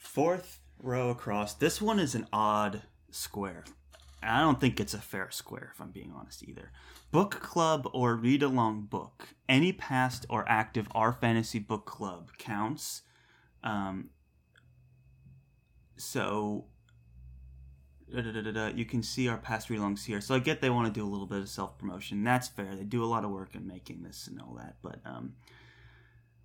Fourth row across. This one is an odd square. I don't think it's a fair square, if I'm being honest either. Book club or read along book. Any past or active R Fantasy book club counts. Um, so da, da, da, you can see our past read alongs here. So I get they want to do a little bit of self promotion. That's fair. They do a lot of work in making this and all that. But um,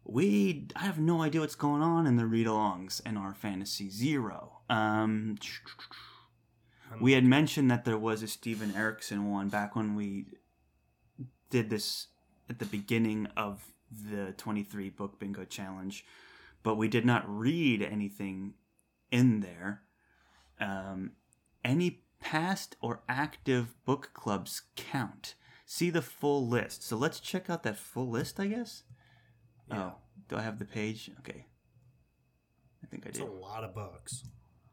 we I have no idea what's going on in the read-alongs in our Fantasy Zero. Um, we had mentioned that there was a Steven Erickson one back when we did this at the beginning of the 23 book bingo challenge, but we did not read anything in there. Um, any past or active book clubs count. See the full list. So let's check out that full list, I guess. Yeah. Oh, do I have the page? Okay. I think I do. It's a lot of books.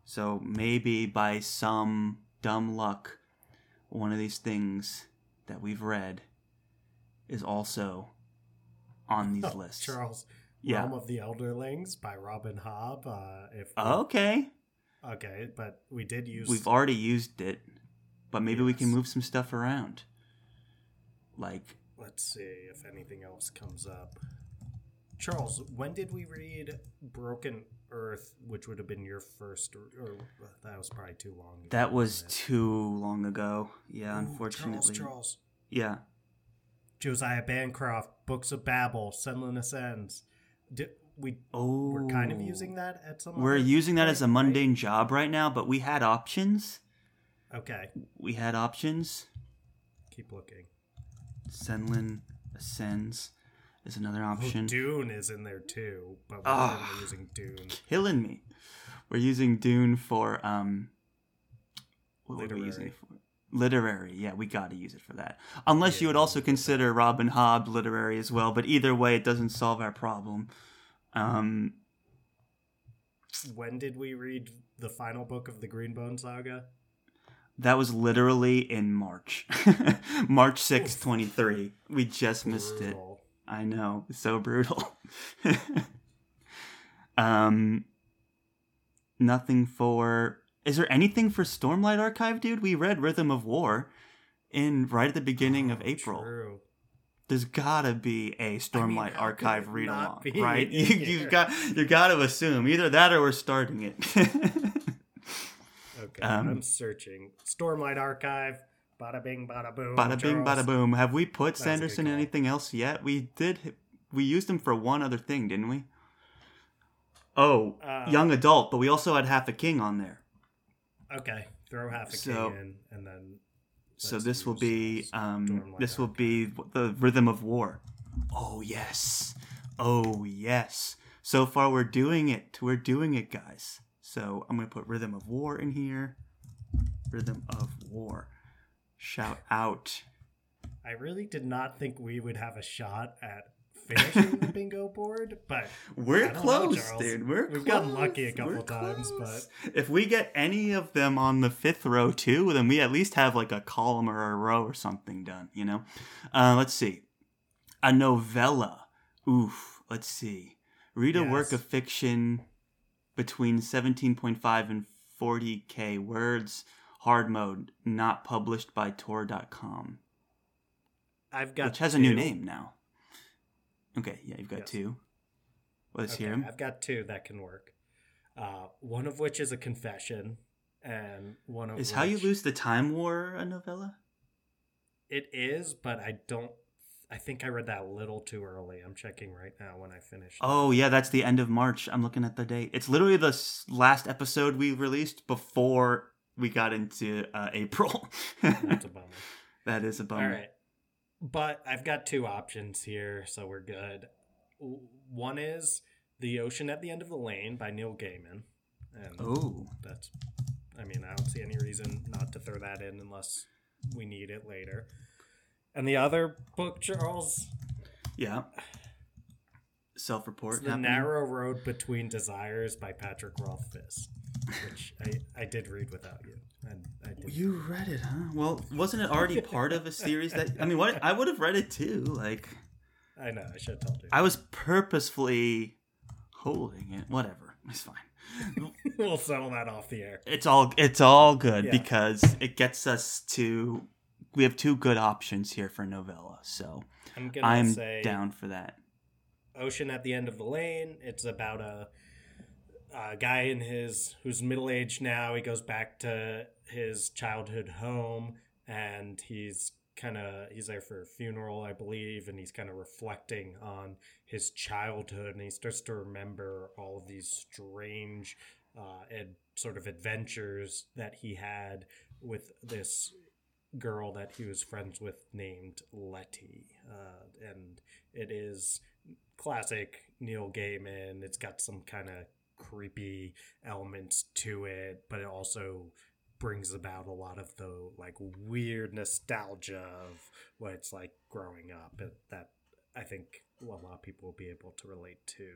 So maybe by some dumb luck, one of these things that we've read is also on these (laughs) lists. Charles, yeah. Realm of the Elderlings by Robin Hobb. Uh, if okay, okay, but we did use. We've already used it, but maybe yes. we can move some stuff around. Like, let's see if anything else comes up. Charles, when did we read Broken Earth, which would have been your first, or, or that was probably too long. Ago, that was too long ago. Yeah, Ooh, unfortunately. Charles, Charles. Yeah. Josiah Bancroft, Books of Babel, Senlin Ascends. Did, we oh, we're kind of oh. using that at some. We're using that as a mundane right? job right now, but we had options. Okay. We had options. Keep looking. Senlin Ascends is another option. Oh, Dune is in there too, but we're oh, using Dune. Killing me. We're using Dune for um. What Literary. were we using it for? Literary, yeah, we got to use it for that. Unless yeah, you would also consider Robin Hobb literary as well, but either way, it doesn't solve our problem. Um, when did we read the final book of the Greenbone Saga? That was literally in March. (laughs) March 6th, 23. We just missed it. I know. So brutal. (laughs) um nothing for Is there anything for Stormlight Archive, dude? We read Rhythm of War in right at the beginning oh, of April. True. There's gotta be a Stormlight I mean, Archive read along, right? (laughs) You, have got you got to assume either that or we're starting it. (laughs) okay, um, I'm searching Stormlight Archive. Bada bing, bada boom. Bada bing, bada boom. Have we put That's Sanderson in anything else yet? We did. We used him for one other thing, didn't we? Oh, uh, young adult, but we also had half a king on there. Okay, throw half a so, king in, and then. So this will be um, this will be the rhythm of war. Oh yes, oh yes. So far we're doing it. We're doing it, guys. So I'm gonna put rhythm of war in here. Rhythm of war. Shout out. I really did not think we would have a shot at finishing the (laughs) bingo board, but we're close, know, dude. We're we've close. gotten lucky a couple we're times, close. but if we get any of them on the fifth row too, then we at least have like a column or a row or something done. You know, uh, let's see, a novella. Oof. Let's see. Read a yes. work of fiction between seventeen point five and forty k words hard mode, not published by Tor.com. I've got which has two. a new name now. Okay, yeah, you've got yes. two. Let's okay, hear them. I've got two that can work. Uh, one of which is a confession, and one of is which... how you lose the time war a novella. It is, but I don't. I think I read that a little too early. I'm checking right now when I finish. Oh yeah, that's the end of March. I'm looking at the date. It's literally the last episode we released before we got into uh, April. That's a (laughs) bummer. That is a bummer. All right. But I've got two options here, so we're good. One is The Ocean at the End of the Lane by Neil Gaiman. And oh. That's, I mean, I don't see any reason not to throw that in unless we need it later. And the other book, Charles? Yeah. Self report. The Narrow Road Between Desires by Patrick Rothfuss which I, I did read without you. I did. You read it, huh? Well, wasn't it already (laughs) part of a series that I mean, what I would have read it too. Like, I know I should have told you. I was purposefully holding it. Whatever, it's fine. (laughs) we'll settle that off the air. It's all it's all good yeah. because it gets us to. We have two good options here for novella, so I'm, I'm down for that. Ocean at the end of the lane. It's about a a guy in his who's middle aged now. He goes back to his childhood home, and he's kind of he's there for a funeral, I believe, and he's kind of reflecting on his childhood, and he starts to remember all of these strange uh, and sort of adventures that he had with this girl that he was friends with named Lettie, uh, and it is classic Neil Gaiman. It's got some kind of creepy elements to it, but it also brings about a lot of the like weird nostalgia of what it's like growing up that I think a lot of people will be able to relate to.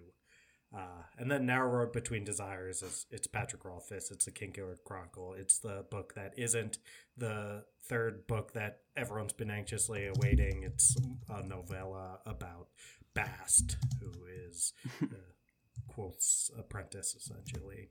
Uh, and then Narrow Road Between Desires is it's Patrick Rothfuss. It's the Kingkiller Chronicle. It's the book that isn't the third book that everyone's been anxiously awaiting. It's a novella about Bast, who is (laughs) Kvothe's apprentice, essentially.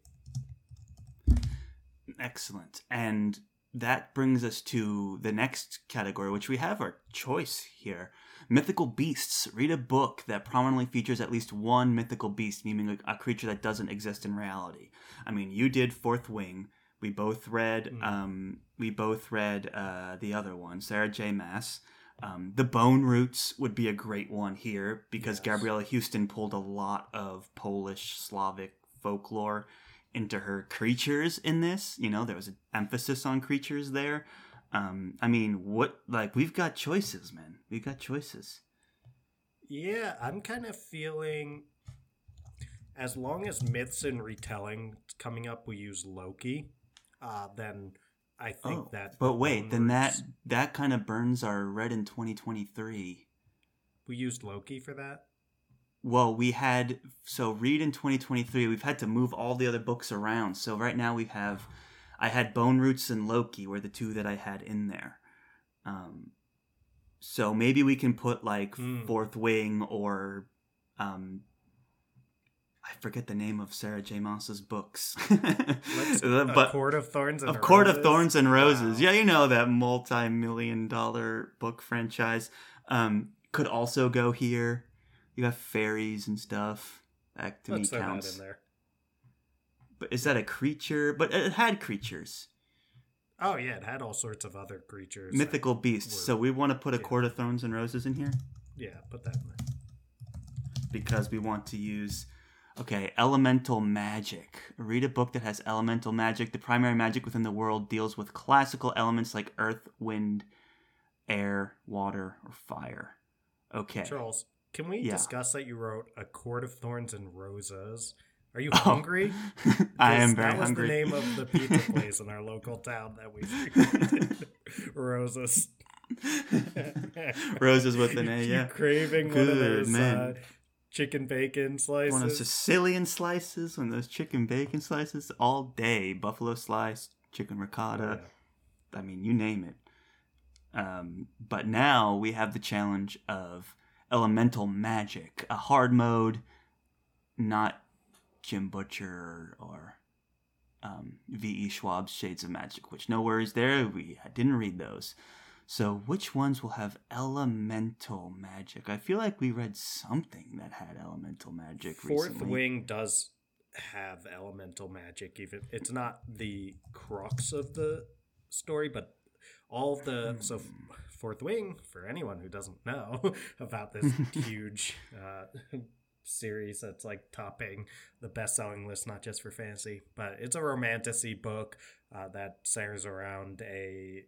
Excellent. And that brings us to the next category, which we have our choice here. Mythical beasts. Read a book that prominently features at least one mythical beast, meaning a, creature that doesn't exist in reality. I mean, you did Fourth Wing. We both read. Mm. Um, we both read uh, the other one, Sarah J. Maas. Um, the Bone Roots would be a great one here because yes. Gabriela Houston pulled a lot of Polish Slavic folklore into her creatures in this. You know, there was an emphasis on creatures there. Um, I mean, what like we've got choices, man. We've got choices. Yeah, I'm kind of feeling as long as myths and retelling coming up, we use Loki. Uh, then I think oh, that. But wait, then that that kind of burns our red in 2023. We used Loki for that well, we had so read in 2023. We've had to move all the other books around. So right now we have, I had Bone Roots and Loki were the two that I had in there. Um, so maybe we can put like mm. Fourth Wing or, um, I forget the name of Sarah J. Maas's books. (laughs) but Court of Thorns and of Roses? Court of Thorns and Roses. Wow. Yeah, you know that multi-million dollar book franchise. Um, could also go here. You have fairies and stuff. That to Let's me counts. In there. But is that a creature? But it had creatures. Oh yeah, it had all sorts of other creatures. Mythical beasts. Were, so we want to put a yeah. Court of Thorns and Roses in here. Yeah, put that in there. Because we want to use Okay, elemental magic. Read a book that has elemental magic. The primary magic within the world deals with classical elements like earth, wind, air, water, or fire. Okay. Charles, can we yeah. discuss that you wrote A Court of Thorns and Roses? Are you oh. hungry? Oh, (laughs) I am very hungry. that was hungry. the name of the pizza (laughs) place in our local town that we (laughs) Roses. Roses with an A, yeah. craving Good, one of those uh, chicken bacon slices. One of those Sicilian slices, one of those chicken bacon slices all day. Buffalo slice, chicken ricotta. Yeah. I mean, you name it. Um, but now we have the challenge of elemental magic, a hard mode, not Jim Butcher or um, V.E. Schwab's Shades of Magic, which no worries there. We I didn't read those. So, which ones will have elemental magic? I feel like we read something that had elemental magic. Fourth recently. Wing does have elemental magic. Even it's not the crux of the story, but all the so hmm. Fourth Wing, for anyone who doesn't know (laughs) about this (laughs) huge uh, (laughs) series that's like topping the best selling list, not just for fantasy, but it's a romantasy book uh, that centers around a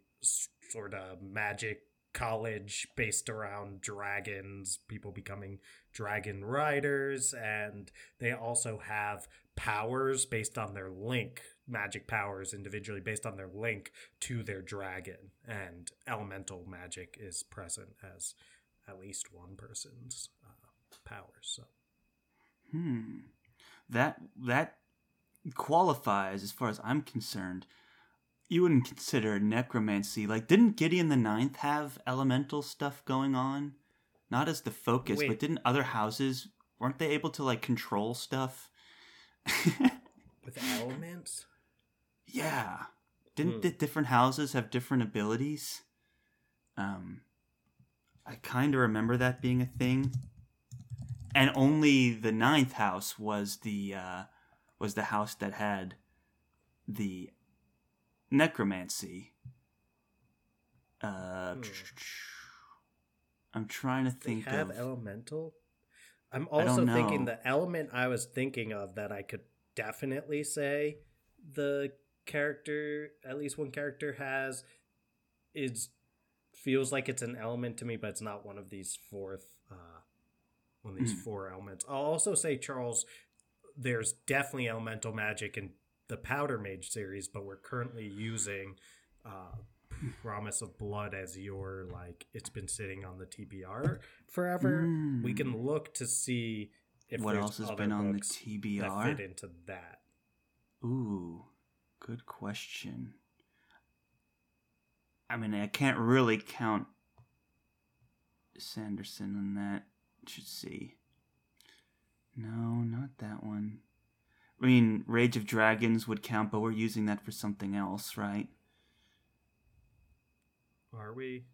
sort of magic college based around dragons, people becoming dragon riders, and they also have powers based on their link magic powers individually based on their link to their dragon and elemental magic is present as at least one person's uh, powers so. Hmm. That that qualifies as far as i'm concerned you wouldn't consider necromancy like didn't gideon the ninth have elemental stuff going on not as the focus Wait. but didn't other houses weren't they able to like control stuff (laughs) with elements. Yeah, didn't hmm. the different houses have different abilities? Um, I kind of remember that being a thing, and only the ninth house was the uh, was the house that had the necromancy. Uh, hmm. I'm trying to think. They have of, elemental. I'm also thinking the element I was thinking of that I could definitely say the character, at least one character has, is feels like it's an element to me, but it's not one of these fourth, uh, one of these mm. four elements. I'll also say Charles, there's definitely elemental magic in the Powder Mage series, but we're currently using uh, Promise of Blood as your like it's been sitting on the TBR forever. Mm. We can look to see if what else has been on the TBR that fit into that. Ooh, good question. I mean, I can't really count Sanderson on that. Should see. No, not that one. I mean, Rage of Dragons would count, but we're using that for something else, right? Are we?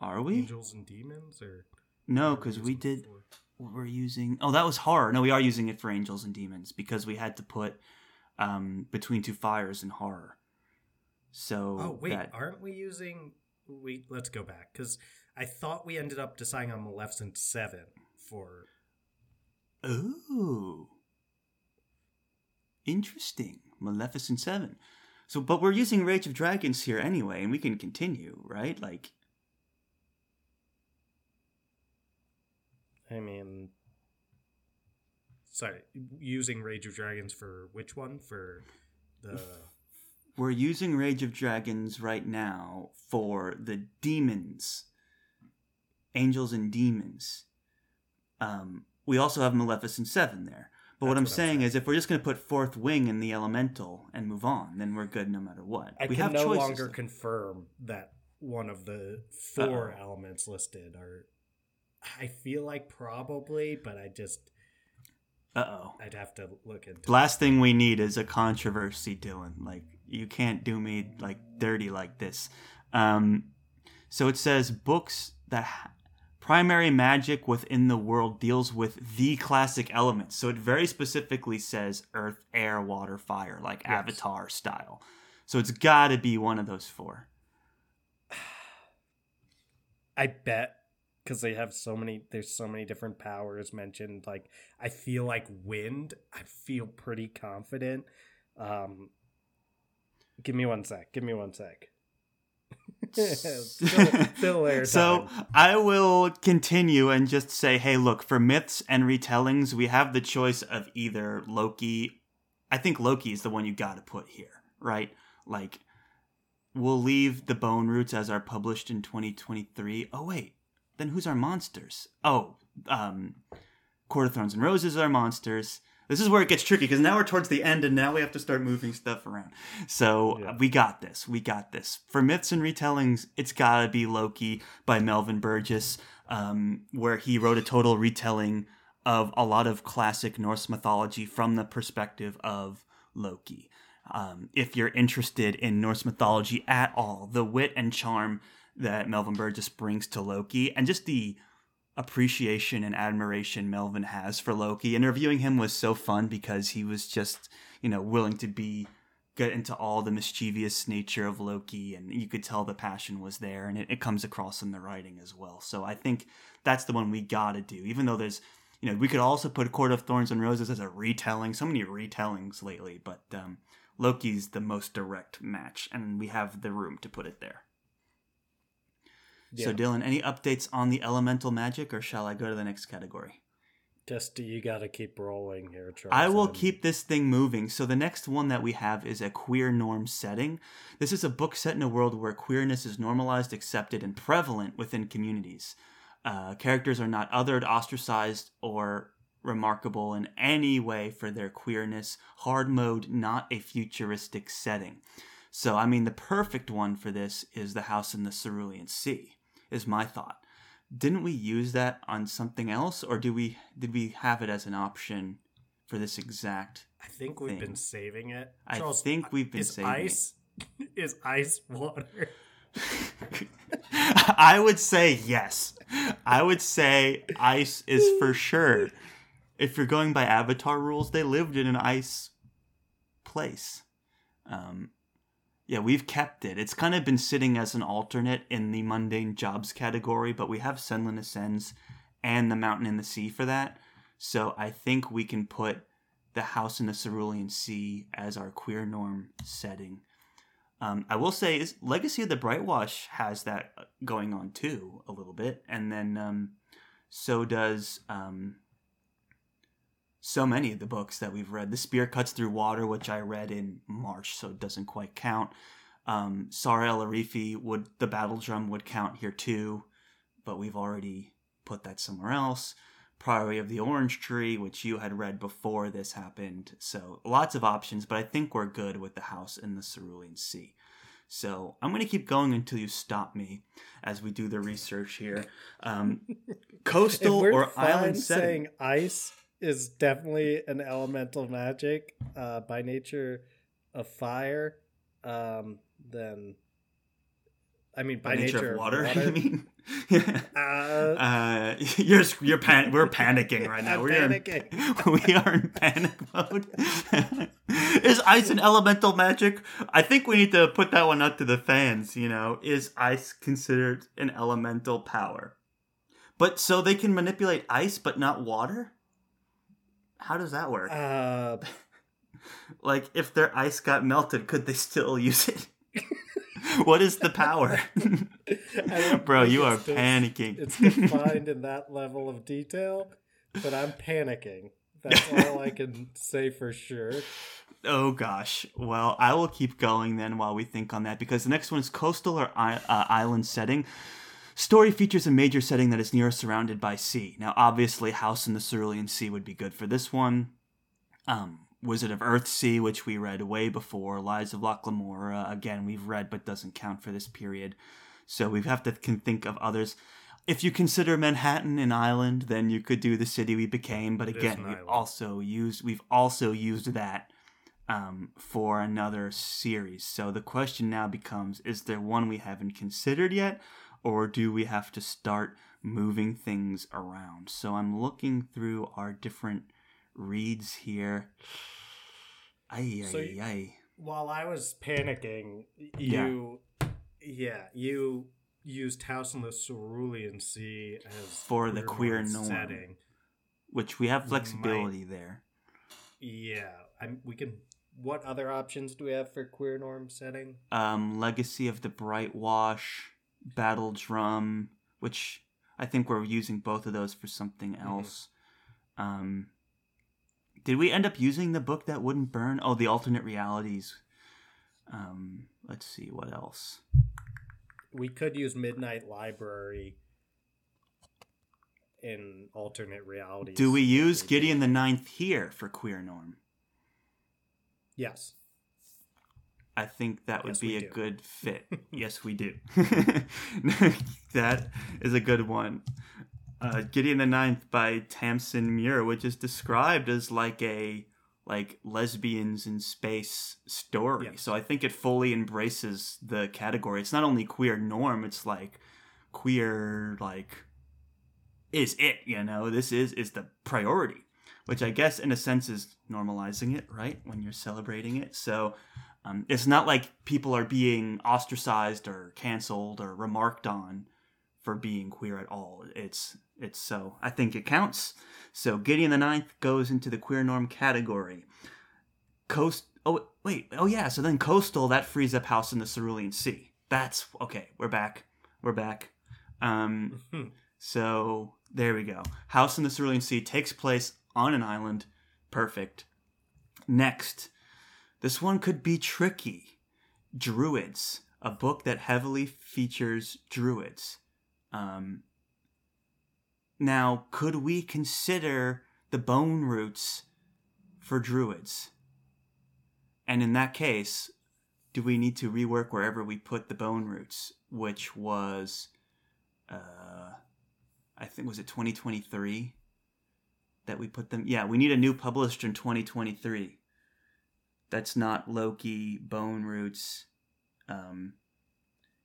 Are we? Angels and demons or No, cuz we did we're using Oh, that was horror. No, we are using it for angels and demons because we had to put um between two fires and horror. So Oh, wait, that... aren't we using we let's go back cuz I thought we ended up deciding on Maleficent 7 for Ooh. Interesting. Maleficent 7. So, but we're using Rage of Dragons here anyway, and we can continue, right? Like. I mean. Sorry, using Rage of Dragons for which one? For the. We're using Rage of Dragons right now for the demons, angels and demons. Um, we also have Maleficent 7 there. But what I'm what saying, I'm saying is, if we're just going to put fourth wing in the elemental and move on, then we're good no matter what. I we can no longer confirm that one of the 4 Uh-oh. elements listed are. I feel like probably, but I just. Uh oh. I'd have to look into. Last thing we need is a controversy, Dylan. Like you can't do me like dirty like this. Um, so it says books that primary magic within the world deals with the classic elements. So it very specifically says earth, air, water, fire, like yes. Avatar style. So it's got to be one of those four. I bet because they have so many there's so many different powers mentioned like i feel like wind i feel pretty confident um give me one sec give me one sec (laughs) still, (laughs) so I will continue and just say, hey, look, for myths and retellings, we have the choice of either Loki. I think Loki is the one you got to put here, right? Like, we'll leave the Bone Roots as our published in 2023. Oh wait, then who's our monsters? Oh, um, Court of Thorns and Roses are monsters. This is where it gets tricky because now we're towards the end and now we have to start moving stuff around. So yeah. we got this. We got this. For myths and retellings, it's got to be Loki by Melvin Burgess, um, where he wrote a total retelling of a lot of classic Norse mythology from the perspective of Loki. Um, if you're interested in Norse mythology at all, the wit and charm that Melvin Burgess brings to Loki, and just the appreciation and admiration Melvin has for Loki. Interviewing him was so fun because he was just, you know, willing to be get into all the mischievous nature of Loki and you could tell the passion was there and it, it comes across in the writing as well. So I think that's the one we gotta do. Even though there's you know, we could also put Court of Thorns and Roses as a retelling. So many retellings lately, but um, Loki's the most direct match, and we have the room to put it there. Yeah. So, Dylan, any updates on the elemental magic, or shall I go to the next category? Just you got to keep rolling here, Charles. I will keep this thing moving. So the next one that we have is a queer norm setting. This is a book set in a world where queerness is normalized, accepted, and prevalent within communities. Uh, characters are not othered, ostracized, or remarkable in any way for their queerness. Hard mode, not a futuristic setting. So, I mean, the perfect one for this is the house in the Cerulean Sea is my thought. Didn't we use that on something else, or do we did we have it as an option for this exact? I think we've thing? been saving it. Charles, I think we've been is saving ice, it. (laughs) Is ice water? (laughs) I would say yes. I would say ice is for sure. If you're going by Avatar rules, they lived in an ice place. Um, yeah, we've kept it. It's kind of been sitting as an alternate in the mundane jobs category, but we have Senlin Ascends and the Mountain in the Sea for that. So I think we can put the House in the Cerulean Sea as our queer norm setting. Um, I will say, is Legacy of the Brightwash has that going on too a little bit, and then um, so does um, so many of the books that we've read. The Spear Cuts Through Water, which I read in March, so it doesn't quite count. Um, Sara El Arifi would the battle drum would count here too, but we've already put that somewhere else. Priory of the Orange Tree, which you had read before this happened. So lots of options, but I think we're good with the house in the Cerulean Sea. So I'm going to keep going until you stop me as we do the research here. (laughs) Um, coastal or island setting. saying ice is definitely an elemental magic uh, by nature of fire, um, then I mean, by, by nature, nature, of water. (laughs) water. I mean, (laughs) uh, uh, (laughs) you're you're pan- we're panicking right now. I'm we're panicking. In, we are in panic mode. is ice an elemental magic? I think we need to put that one up to the fans. You know, is ice considered an elemental power? But so they can manipulate ice, but not water. How does that work? Uh, (laughs) like, if their ice got melted, could they still use it? (laughs) what is the power? (laughs) Bro, you are panicking. It's defined in that level of detail, but I'm panicking. That's all I can say for sure. Oh gosh. Well, I will keep going then while we think on that because the next one is coastal or uh, island setting. Story features a major setting that is near or surrounded by sea. Now, obviously, House in the Cerulean Sea would be good for this one. Um, Wizard of Earthsea, which we read way before. Lies of Locke Lamora, again, we've read but doesn't count for this period. So we have to can think of others. If you consider Manhattan an island, then you could do the city we became. But again, we also used we've also used that um, for another series. So the question now becomes: Is there one we haven't considered yet, or do we have to start moving things around? So I'm looking through our different reads here. Ay, so ay, ay. While I was panicking, you, yeah, yeah you used House in the Cerulean Sea as for the queer norm setting, which we have flexibility Might, there. Yeah, I'm, we can. What other options do we have for queer norm setting? Um, Legacy of the Brightwash, Battle Drum, which I think we're using both of those for something mm-hmm. else. Mm-hmm. Um, did we end up using the book that wouldn't burn? Oh, the alternate realities. Um, let's see what else. We could use Midnight Library in alternate realities. Do we use Gideon the Ninth here for queer norm? Yes. I think that would yes, be a do. good fit. (laughs) yes, we do. (laughs) that is a good one. Uh, Gideon the Ninth by Tamsin Muir, which is described as like a like lesbians in space story. Yes. So I think it fully embraces the category. It's not only queer norm, it's like queer like is it, you know, this is is the priority, which I guess in a sense is normalizing it, right? When you're celebrating it. So um, it's not like people are being ostracized or canceled or remarked on for being queer at all. It's it's so I think it counts. So Gideon the Ninth goes into the queer norm category. Coast. Oh wait. Oh yeah. So then coastal that frees up House in the Cerulean Sea. That's okay. We're back. We're back. Um. Mm-hmm. So there we go. House in the Cerulean Sea takes place on an island. Perfect. Next, this one could be tricky. Druids, a book that heavily features druids. Um, now, could we consider the bone roots for druids? And in that case, do we need to rework wherever we put the bone roots, which was, uh, I think, was it 2023 that we put them? Yeah, we need a new publisher in 2023. That's not Loki, Bone Roots, um,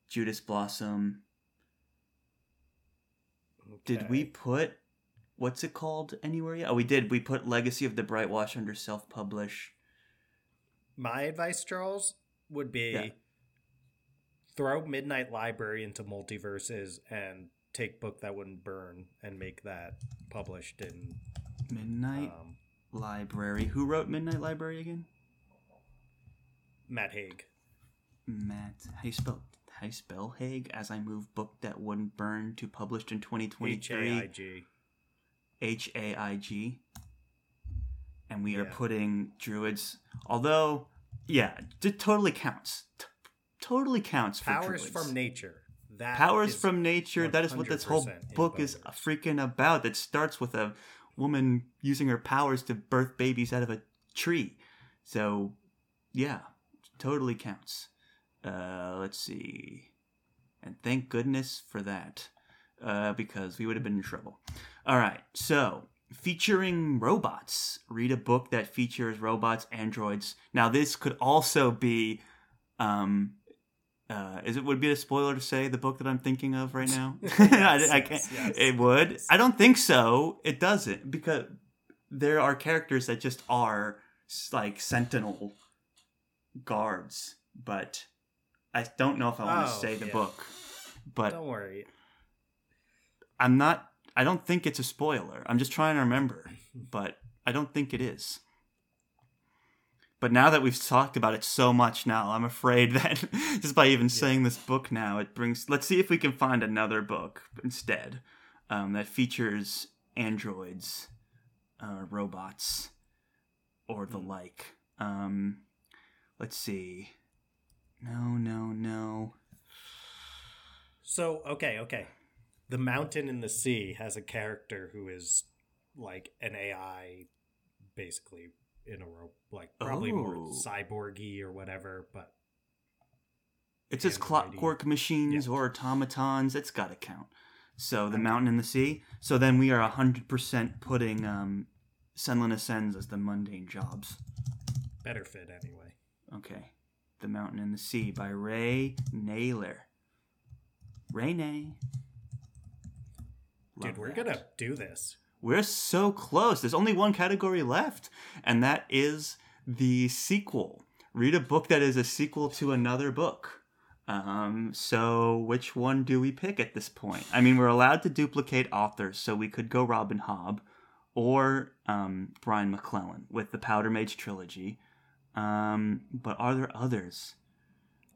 Judas Blossom, Okay. Did we put what's it called anywhere yet? Oh, we did. We put Legacy of the Brightwash under self publish. My advice, Charles, would be yeah. throw Midnight Library into multiverses and take book that wouldn't burn and make that published in Midnight um, Library. Who wrote Midnight Library again? Matt Haig. Matt, how do you spell how you spell Haig as I move book that wouldn't burn to published in 2023. H A I G. H A I G. And we yeah. are putting druids, although, yeah, it totally counts. T- totally counts for powers druids. from nature. That powers from nature. That is what this whole book is freaking about. That starts with a woman using her powers to birth babies out of a tree. So, yeah, totally counts. Uh, let's see. And thank goodness for that, uh, because we would have been in trouble. All right, so featuring robots. Read a book that features robots, androids. Now, this could also be um, Uh, is it would it be a spoiler to say the book that I'm thinking of right now? (laughs) (laughs) Yes, I, I can't. yes, yes. It would. Yes. I don't think so. It doesn't because there are characters that just are like sentinel guards, but I don't know if I want to Oh, say the yeah. book. But Don't worry. I'm not. I don't think it's a spoiler. I'm just trying to remember, but I don't think it is. But now that we've talked about it so much now, I'm afraid (laughs) that just by even saying this book now, it brings. Let's see if we can find another book instead um, that features androids, uh, robots, or the like. Um, let's see. No, no, no. So okay, okay. The Mountain in the Sea has a character who is like an AI, basically in a rope, like probably more Oh. cyborgy or whatever. But It says clockwork machines Yeah. or automatons. It's got to count. So the mountain and the sea. So then we are hundred percent putting um, Senlin Ascends as the mundane jobs. better fit anyway. Okay, the mountain and the sea by Ray Nayler. Ray Nay. Dude, we're that. gonna do this. We're so close. There's only one category left, and that is the sequel. Read a book that is a sequel to another book. Um, so which one do we pick at this point? I mean, we're allowed to duplicate authors, so we could go Robin Hobb or um, Brian McClellan with the Powder Mage trilogy. Um, but are there others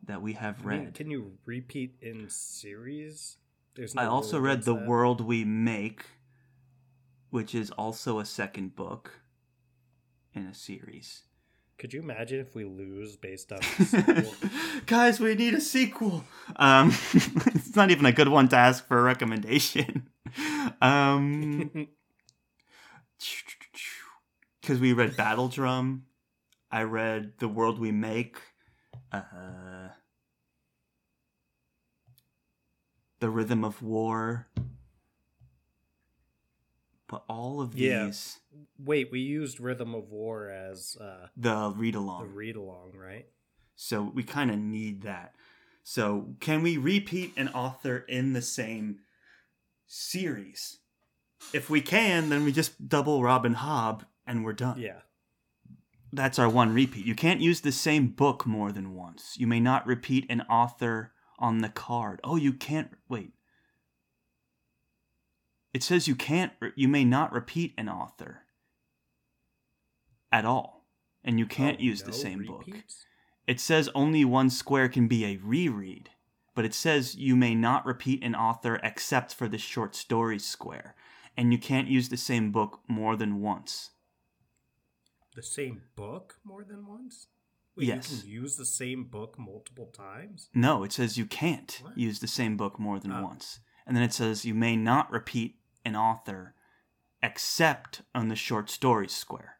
that we have I mean, read? can you repeat in series? There's I also read The that. World We Make, which is also a second book in a series. Could you imagine if we lose based on (laughs) the sequel? Guys, we need a sequel. Um, (laughs) it's not even a good one to ask for a recommendation. (laughs) Um, (sniffs) because we read Battle Drum, I read The World We Make, uh, The Rhythm of War. But all of Yeah. these, Wait, we used Rhythm of War as uh, the read along. the read along, right? So we kind of need that. So can we repeat an author in the same series? If we can, then we just double Robin Hobb and we're done. Yeah. That's our one repeat. You can't use the same book more than once. You may not repeat an author on the card. Oh, you can't wait. It says you can't you may not repeat an author at all. And you can't Oh, use the no same book. It says only one square can be a reread, but it says you may not repeat an author except for the short story square, and you can't use the same book more than once. The same book more than once? Wait, Yes. You can use the same book multiple times? No, it says you can't What? use the same book more than Oh. once. And then it says you may not repeat an author except on the short story square,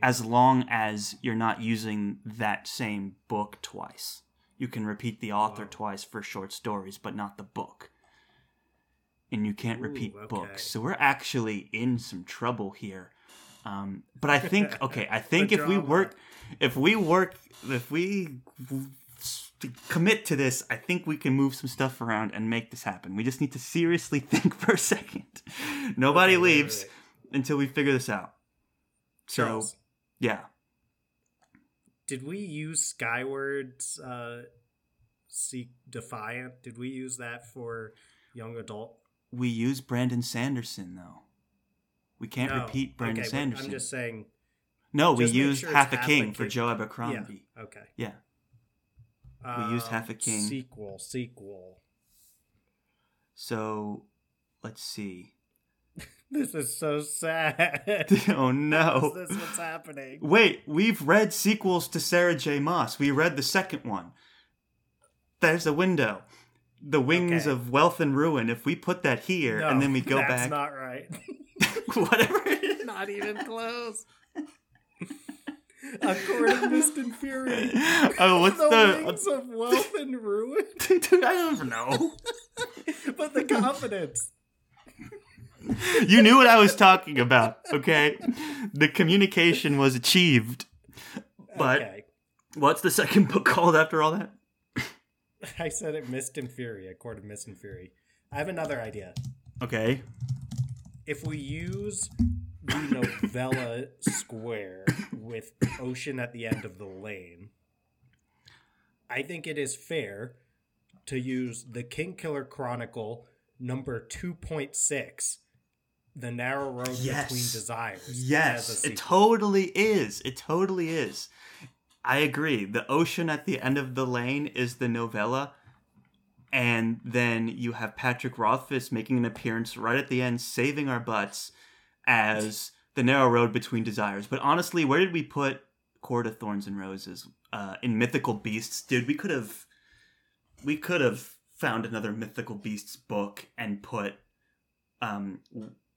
as long as you're not using that same book twice. You can repeat the author Whoa. twice for short stories, but not the book. And you can't repeat okay. books. So we're actually in some trouble here. Um, but I think (laughs) okay, I think if we work if we work if we commit to this, I think we can move some stuff around and make this happen. We just need to seriously (laughs) think for a second. Nobody Okay, right, leaves right, until we figure this out. So Charles, yeah, did we use Skyward's uh, Seek Defiant? Did we use that for young adult? we use Brandon Sanderson though. We can't No. repeat Brandon Okay, Sanderson. I'm just saying. no, we just make used sure Half a Half a King for King. Joe Abercrombie. Yeah. Okay. Yeah. We used Half a King. Um, Sequel. Sequel. So let's see. (laughs) This is so sad. (laughs) oh no. Is this what's happening? Wait, we've read sequels to Sarah J. Maas. We read the second one. There's a window. The Wings Okay. of Wealth and Ruin. If we put that here No, and then we go (laughs) that's back, that's not right. (laughs) whatever it is. not even close. A court of mist and fury. Oh, what's the, the? wings of wealth and ruin, Dude, (laughs) I don't even know. (laughs) but the confidence. You knew what I was talking about, okay? The communication was achieved. But okay. what's the second book called after all that? I said it Mist and Fury, a court of Mist and Fury. I have another idea. Okay. If we use the (coughs) novella square with ocean at the end of the lane, I think it is fair to use the Kingkiller Chronicle number 2.6 the narrow road yes. between desires yes it totally is. It totally is. I agree. The ocean at the end of the lane is the novella and then you have patrick rothfuss making an appearance right at the end saving our butts as the narrow road between desires but honestly where did we put court of thorns and roses uh, in mythical beasts dude we could have we could have found another mythical beasts book and put um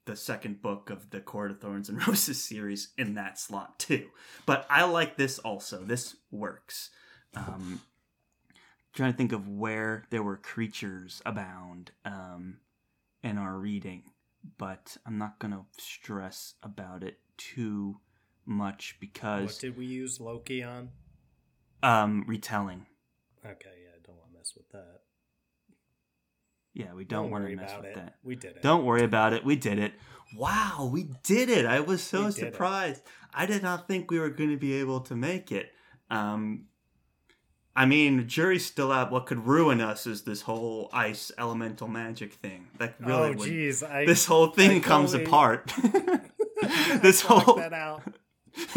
the second book of the Court of Thorns and (laughs) Roses series in that slot too. But I like this also. This works. Um, trying to think of where there were creatures abound um, in our reading, but I'm not gonna stress about it too much because. What did we use Loki on? Um, retelling. Okay, yeah, I don't want to mess with that. Yeah, we don't, don't want to mess with it. that. We did it. Don't worry about it. We did it. Wow, we did it. I was so surprised. It. I did not think we were going to be able to make it. Um, I mean, jury's still out. What could ruin us is this whole ice elemental magic thing. That oh, really, oh, jeez, this whole thing I comes totally... apart. (laughs) (laughs) this whole that out. (laughs)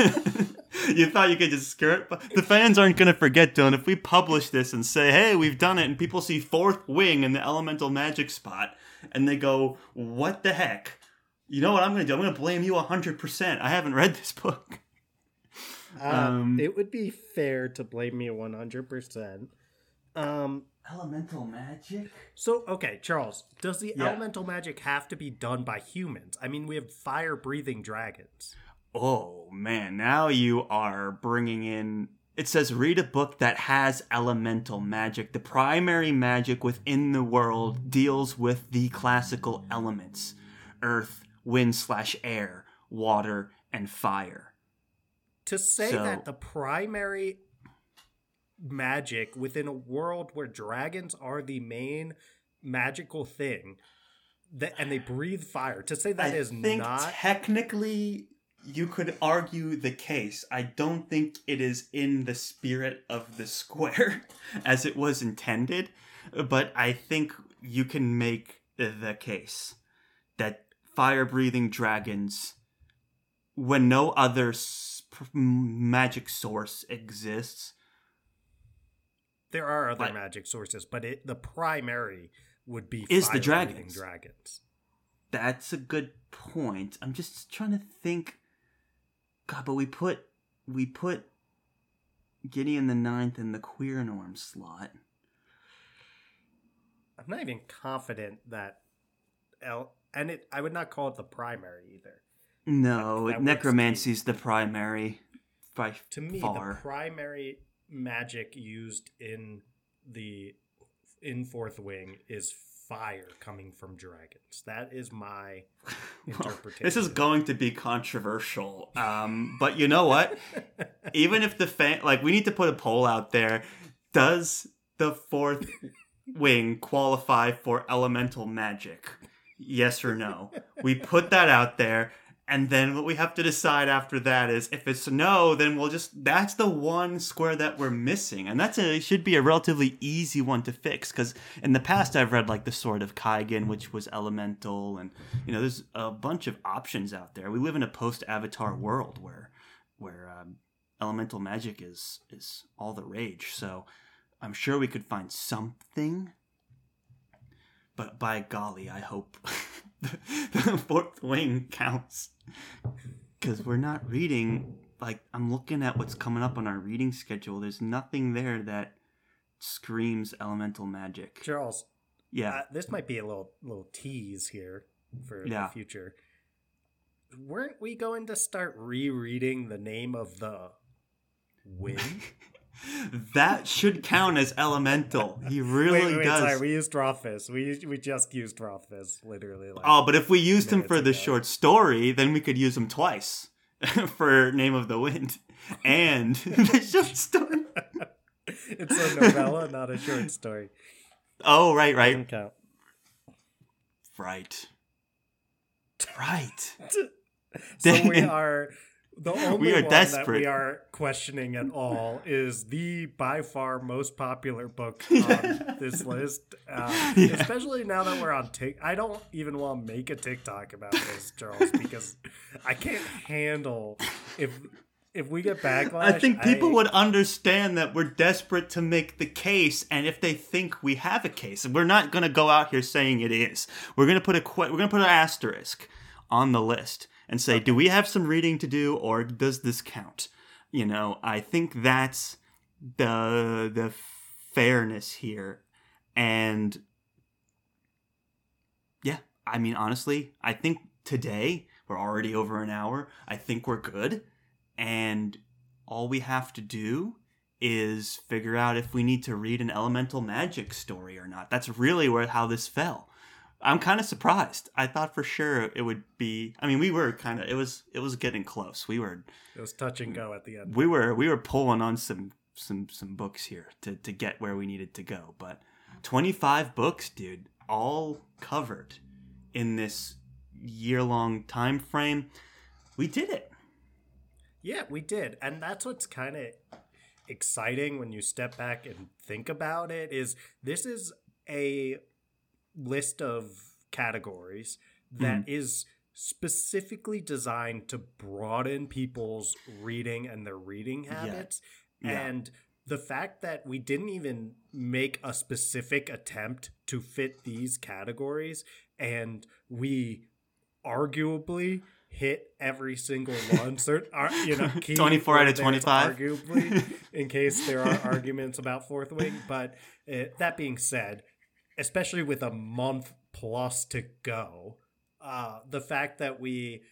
you thought you could just skirt, but the fans aren't going to forget, Dylan. If we publish this and say, "Hey, we've done it," and people see fourth wing in the elemental magic spot, and they go, "What the heck?" You know what I'm going to do? I'm going to blame you 100%. I haven't read this book. Uh, um, it would be fair to blame me 100%. Um, elemental magic? So, okay, Charles, does the yeah. elemental magic have to be done by humans? I mean, we have fire breathing dragons. Oh man, now you are bringing in. It says read a book that has elemental magic. The primary magic within the world deals with the classical elements earth, wind slash air, water, and fire. To say so, that the primary magic within a world where dragons are the main magical thing that and they breathe fire to say that I is not technically you could argue the case. I don't think it is in the spirit of the square (laughs) as it was intended, but I think you can make the case that fire breathing dragons, when no other magic source exists, there are other magic sources, but it, the primary would be is the dragons. Dragons. That's a good point. I'm just trying to think God, but we put we put Gideon the Ninth in the queer norm slot. I'm not even confident that L and it I would not call it the primary either. No, that, that necromancy's the primary by to me far. the primary magic used in the in fourth wing is fire coming from dragons. That is my (laughs) interpretation. this is going to be controversial. Um, but you know what? (laughs) Even if the fan, like, we need to put a poll out there. Does the fourth wing qualify for elemental magic? Yes or no? We put that out there and then what we have to decide after that is if it's no, then we'll just that's the one square that we're missing, and that's a should be a relatively easy one to fix because in the past I've read like the Sword of Kaigen, which was elemental, and you know there's a bunch of options out there. We live in a post-Avatar world where where um, elemental magic is is all the rage, so I'm sure we could find something. But by golly, I hope (laughs) the fourth wing counts because we're not reading. Like I'm looking at what's coming up on our reading schedule. There's nothing there that screams elemental magic. Charles, yeah, uh, this might be a little little tease here for yeah. the future. Weren't we going to start rereading the name of the wind? (laughs) that should count as elemental. He really wait, wait, does. Sorry, we used Rothfuss. We we just used Rothfuss, literally. Like oh, but if we used him for the short story, then we could use him twice (laughs) for Name of the Wind and (laughs) the short story. (laughs) it's a novella, not a short story. Oh, right, right. Doesn't count. Right. Right. so we are the (laughs) only We are one desperate. that we are questioning at all is the by far most popular book (laughs) on this list. Uh, Yeah. Especially now that we're on Tik. I don't even want to make a TikTok about this, Charles, because I can't handle if if we get backlash. I think people I- would understand that we're desperate to make the case, and if they think we have a case, we're not going to go out here saying it is. We're going to put a we're going to put an asterisk on the list and say, do we have some reading to do, or does this count? You know, I think that's the the fairness here, and yeah, I mean, honestly, I think today we're already over an hour. I think we're good and all we have to do is figure out if we need to read an elemental magic story or not. That's really where how this fell. I'm kind of surprised. I thought for sure it would be. I mean, we were kind of. It was. It was getting close. We were. It was touch and go at the end. We were. We were pulling on some some some books here to to get where we needed to go. But 25 books, dude, all covered in this year long time frame. We did it. Yeah, we did. And that's what's kind of exciting when you step back and think about it is this is a list of categories that is specifically designed to broaden people's reading and their reading habits Yeah. and the fact that we didn't even make a specific attempt to fit these categories and we arguably hit every single one. (laughs) Cert, ar- you know, key 24 out of word there is 25. Arguably, in case there are (laughs) arguments about Fourth Wing. But uh, that being said, especially with a month plus to go, uh, the fact that we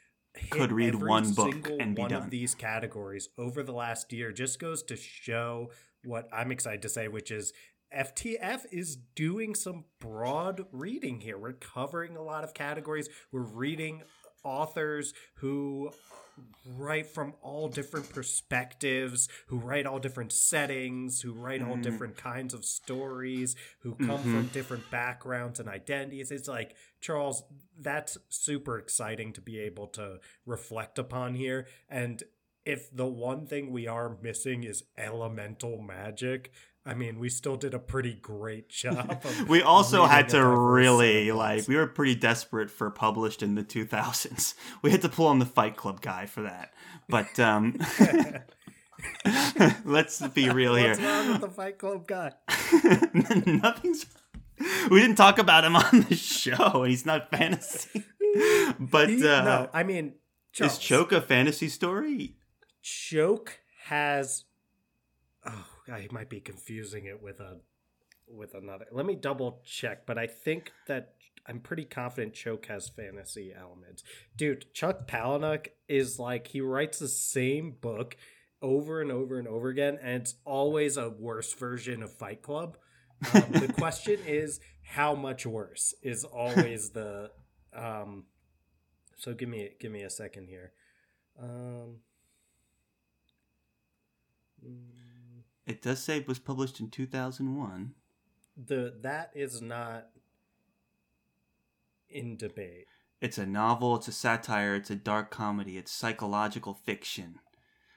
Could read one book single and be one done. of these categories over the last year just goes to show what I'm excited to say, which is FTF is doing some broad reading here. We're covering a lot of categories. We're reading authors who write from all different perspectives, who write all different settings, who write all Mhm. different kinds of stories, who come Mhm. from different backgrounds and identities. It's like, Charles, that's super exciting to be able to reflect upon here. And if the one thing we are missing is elemental magic, I mean, we still did a pretty great (laughs) job. Of we also had to really like we were pretty desperate for published in the 2000s (laughs) we had to pull on the fight club guy for that but um (laughs) let's be real here What's wrong with the Fight Club guy? nothing's we didn't talk about him on the show and he's not fantasy but He- uh no, I mean, Charles, is choke a fantasy story Choke has. Oh, I might be confusing it with a with another. Let me double check, but I think that I'm pretty confident Choke has fantasy elements. Dude, Chuck Palahniuk is like he writes the same book over and over and over again, and it's always a worse version of Fight Club. Um, the (laughs) question is how much worse is always the. Um, so give me give me a second here. Um, mm, it does say it was published in 2001 the that is not in debate. It's a novel, it's a satire, it's a dark comedy, it's psychological fiction.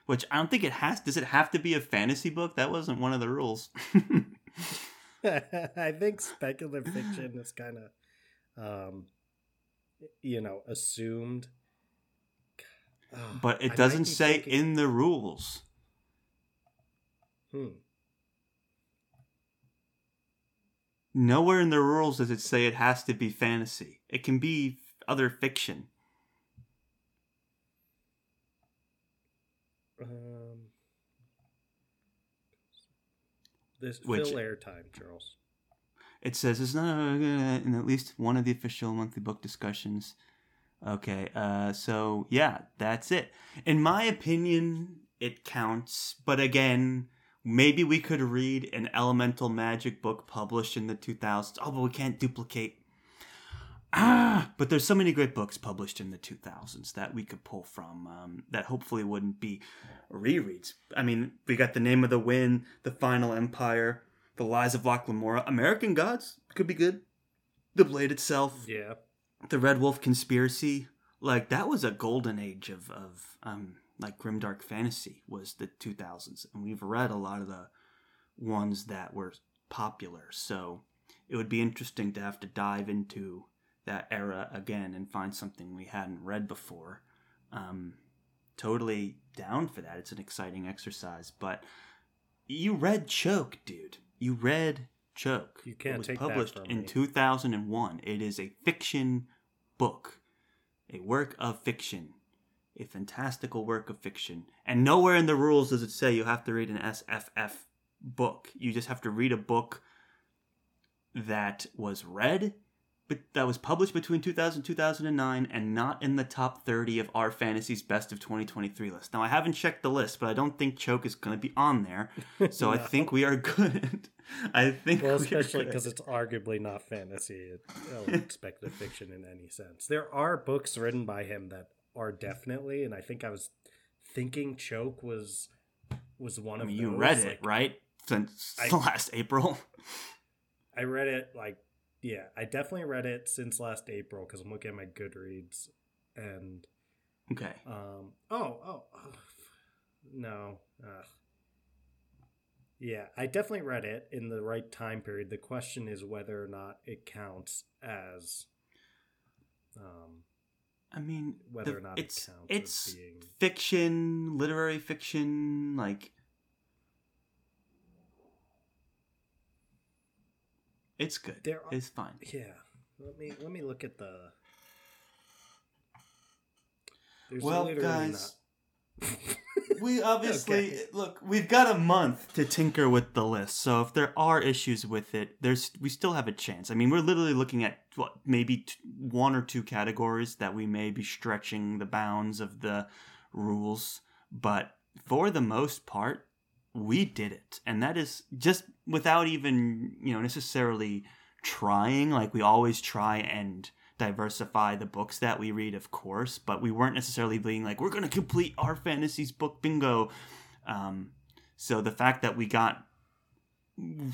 Which I don't think it has. Does it have to be a fantasy book? That wasn't one of the rules. (laughs) (laughs) I think speculative fiction is kind of, um, you know, assumed. Oh, but it doesn't say thinking- in the rules. Hmm. Nowhere in the rules does it say it has to be fantasy. It can be other fiction. Um, this Which- fill airtime, Charles. It says it's not uh, in at least one of the official monthly book discussions. Okay, uh, so yeah, that's it. In my opinion, it counts. But again, maybe we could read an elemental magic book published in the 2000s. Oh, but we can't duplicate. Ah, but there's so many great books published in the 2000s that we could pull from um, that hopefully wouldn't be rereads. I mean, we got The Name of the Wind, The Final Empire, The Lies of Locke Lamora, American Gods could be good. The Blade itself. Yeah. The Red Wolf Conspiracy. Like that was a golden age of of um like grimdark fantasy was the 2000s and we've read a lot of the ones that were popular. So it would be interesting to have to dive into that era again and find something we hadn't read before. Um, totally down for that. It's an exciting exercise. But you read Choke, dude. You read Choke. You can't it was take published that from in me. 2001. It is a fiction book, a work of fiction, a fantastical work of fiction. And nowhere in the rules does it say you have to read an SFF book. You just have to read a book that was read but that was published between 2000 and 2009 and not in the top 30 of r/Fantasy's best of 2023 list. Now I haven't checked the list, but I don't think Choke is going to be on there. (laughs) So I think we are good. (laughs) I think Well, especially because it's arguably not fantasy. Uh, it, it's speculative fiction in any sense. There are books written by him that are definitely, and I think I was thinking Choke was was one I of mean, you those, read it, like, right? Since I- (laughs) last April. I read it like yeah, I definitely read it since last April because I'm looking at my Goodreads and Okay. um oh oh, oh no ugh. yeah I definitely read it in the right time period. The question is whether or not it counts as um I mean, Whether the- or not it it's as it's being- fiction, literary fiction, like it's good. There are- it's fine. yeah. Let me let me look at the. There's Well, guys, not- (laughs) we obviously Okay. look. We've got a month to tinker with the list, so if there are issues with it, there's we still have a chance. I mean, we're literally looking at what maybe t- one or two categories that we may be stretching the bounds of the rules, but for the most part, we did it, and that is just without even you know necessarily trying. Like we always try and diversify the books that we read, of course, but we weren't necessarily being like, we're going to complete our fantasies book bingo. Um, so the fact that we got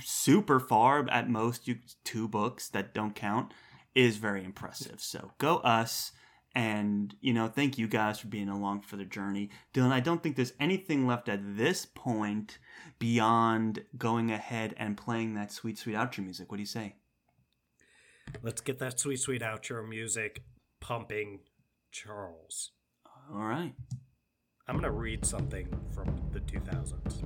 super far at most two books that don't count is very impressive. So go us. And, you know, thank you guys for being along for the journey. Dylan, I don't think there's anything left at this point beyond going ahead and playing that sweet, sweet outro music. What do you say? Let's get that sweet sweet outro music pumping, Charles. All right. I'm gonna read something from the 2000s.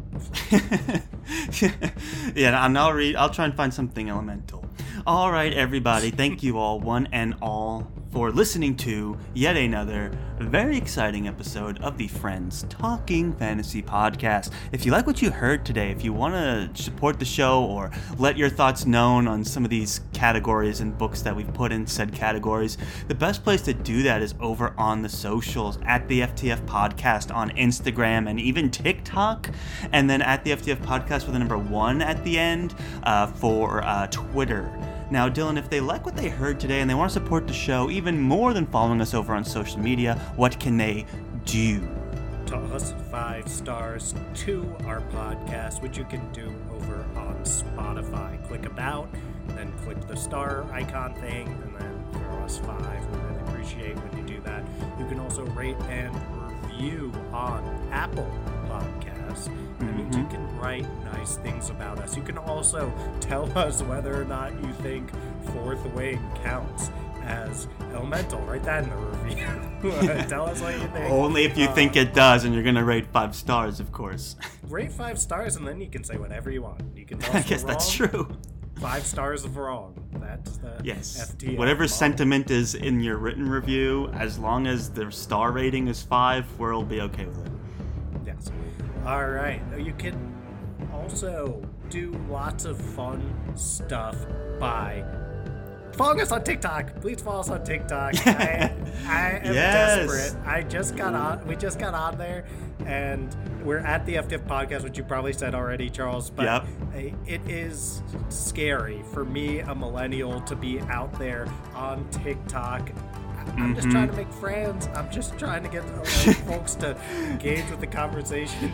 (laughs) yeah, and I'll read. I'll try and find something elemental. All right, everybody. Thank you all, one and all, for listening to yet another very exciting episode of the Friends Talking Fantasy Podcast. If you like what you heard today, if you want to support the show or let your thoughts known on some of these categories and books that we've put in said categories, the best place to do that is over on the socials at the FTF Podcast on Instagram and even TikTok, and then at the FTF Podcast with a number one at the end uh, for uh, Twitter. Now, Dylan, if they like what they heard today and they want to support the show even more than following us over on social media, what can they do? Toss five stars to our podcast, which you can do over on Spotify. Click about, then click the star icon thing, and then throw us five. We really appreciate when you do that. You can also rate and review on Apple Podcasts. That means you can write nice things about us. You can also tell (laughs) us whether or not you think Fourth Wing counts as elemental. Write that in the review. (laughs) tell us what you think. Only if you Uh, think it does, and you're going to rate five stars, of course. (laughs) rate five stars and then you can say whatever you want. You can tell I guess that's wrong. true. Five stars of wrong. That's the Yes. FTF Whatever model. sentiment is in your written review, as long as the star rating is five, we'll be okay with it. Yes. All right. You can also do lots of fun stuff by following us on TikTok. Please follow us on TikTok. (laughs) I, I am Yes. desperate. I just got on. We just got on there, and we're at the FTF podcast, which you probably said already, Charles. But Yep. I- it is scary for me, a millennial, to be out there on TikTok I'm just mm-hmm. trying to make friends. I'm just trying to get like, (laughs) folks to engage with the conversation.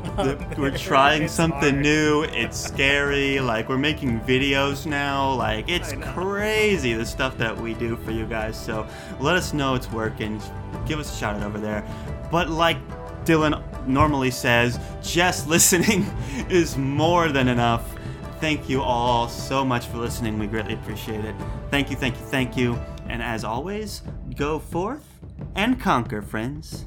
we're trying something hard. new. It's scary. like we're making videos now. Like it's crazy the stuff that we do for you guys. So let us know it's working. Give us a shout out over there. But like Dylan normally says, just (laughs) listening is more than enough. Thank you all so much for listening. We greatly appreciate it. Thank you, thank you, thank you. And as always, go forth and conquer, friends.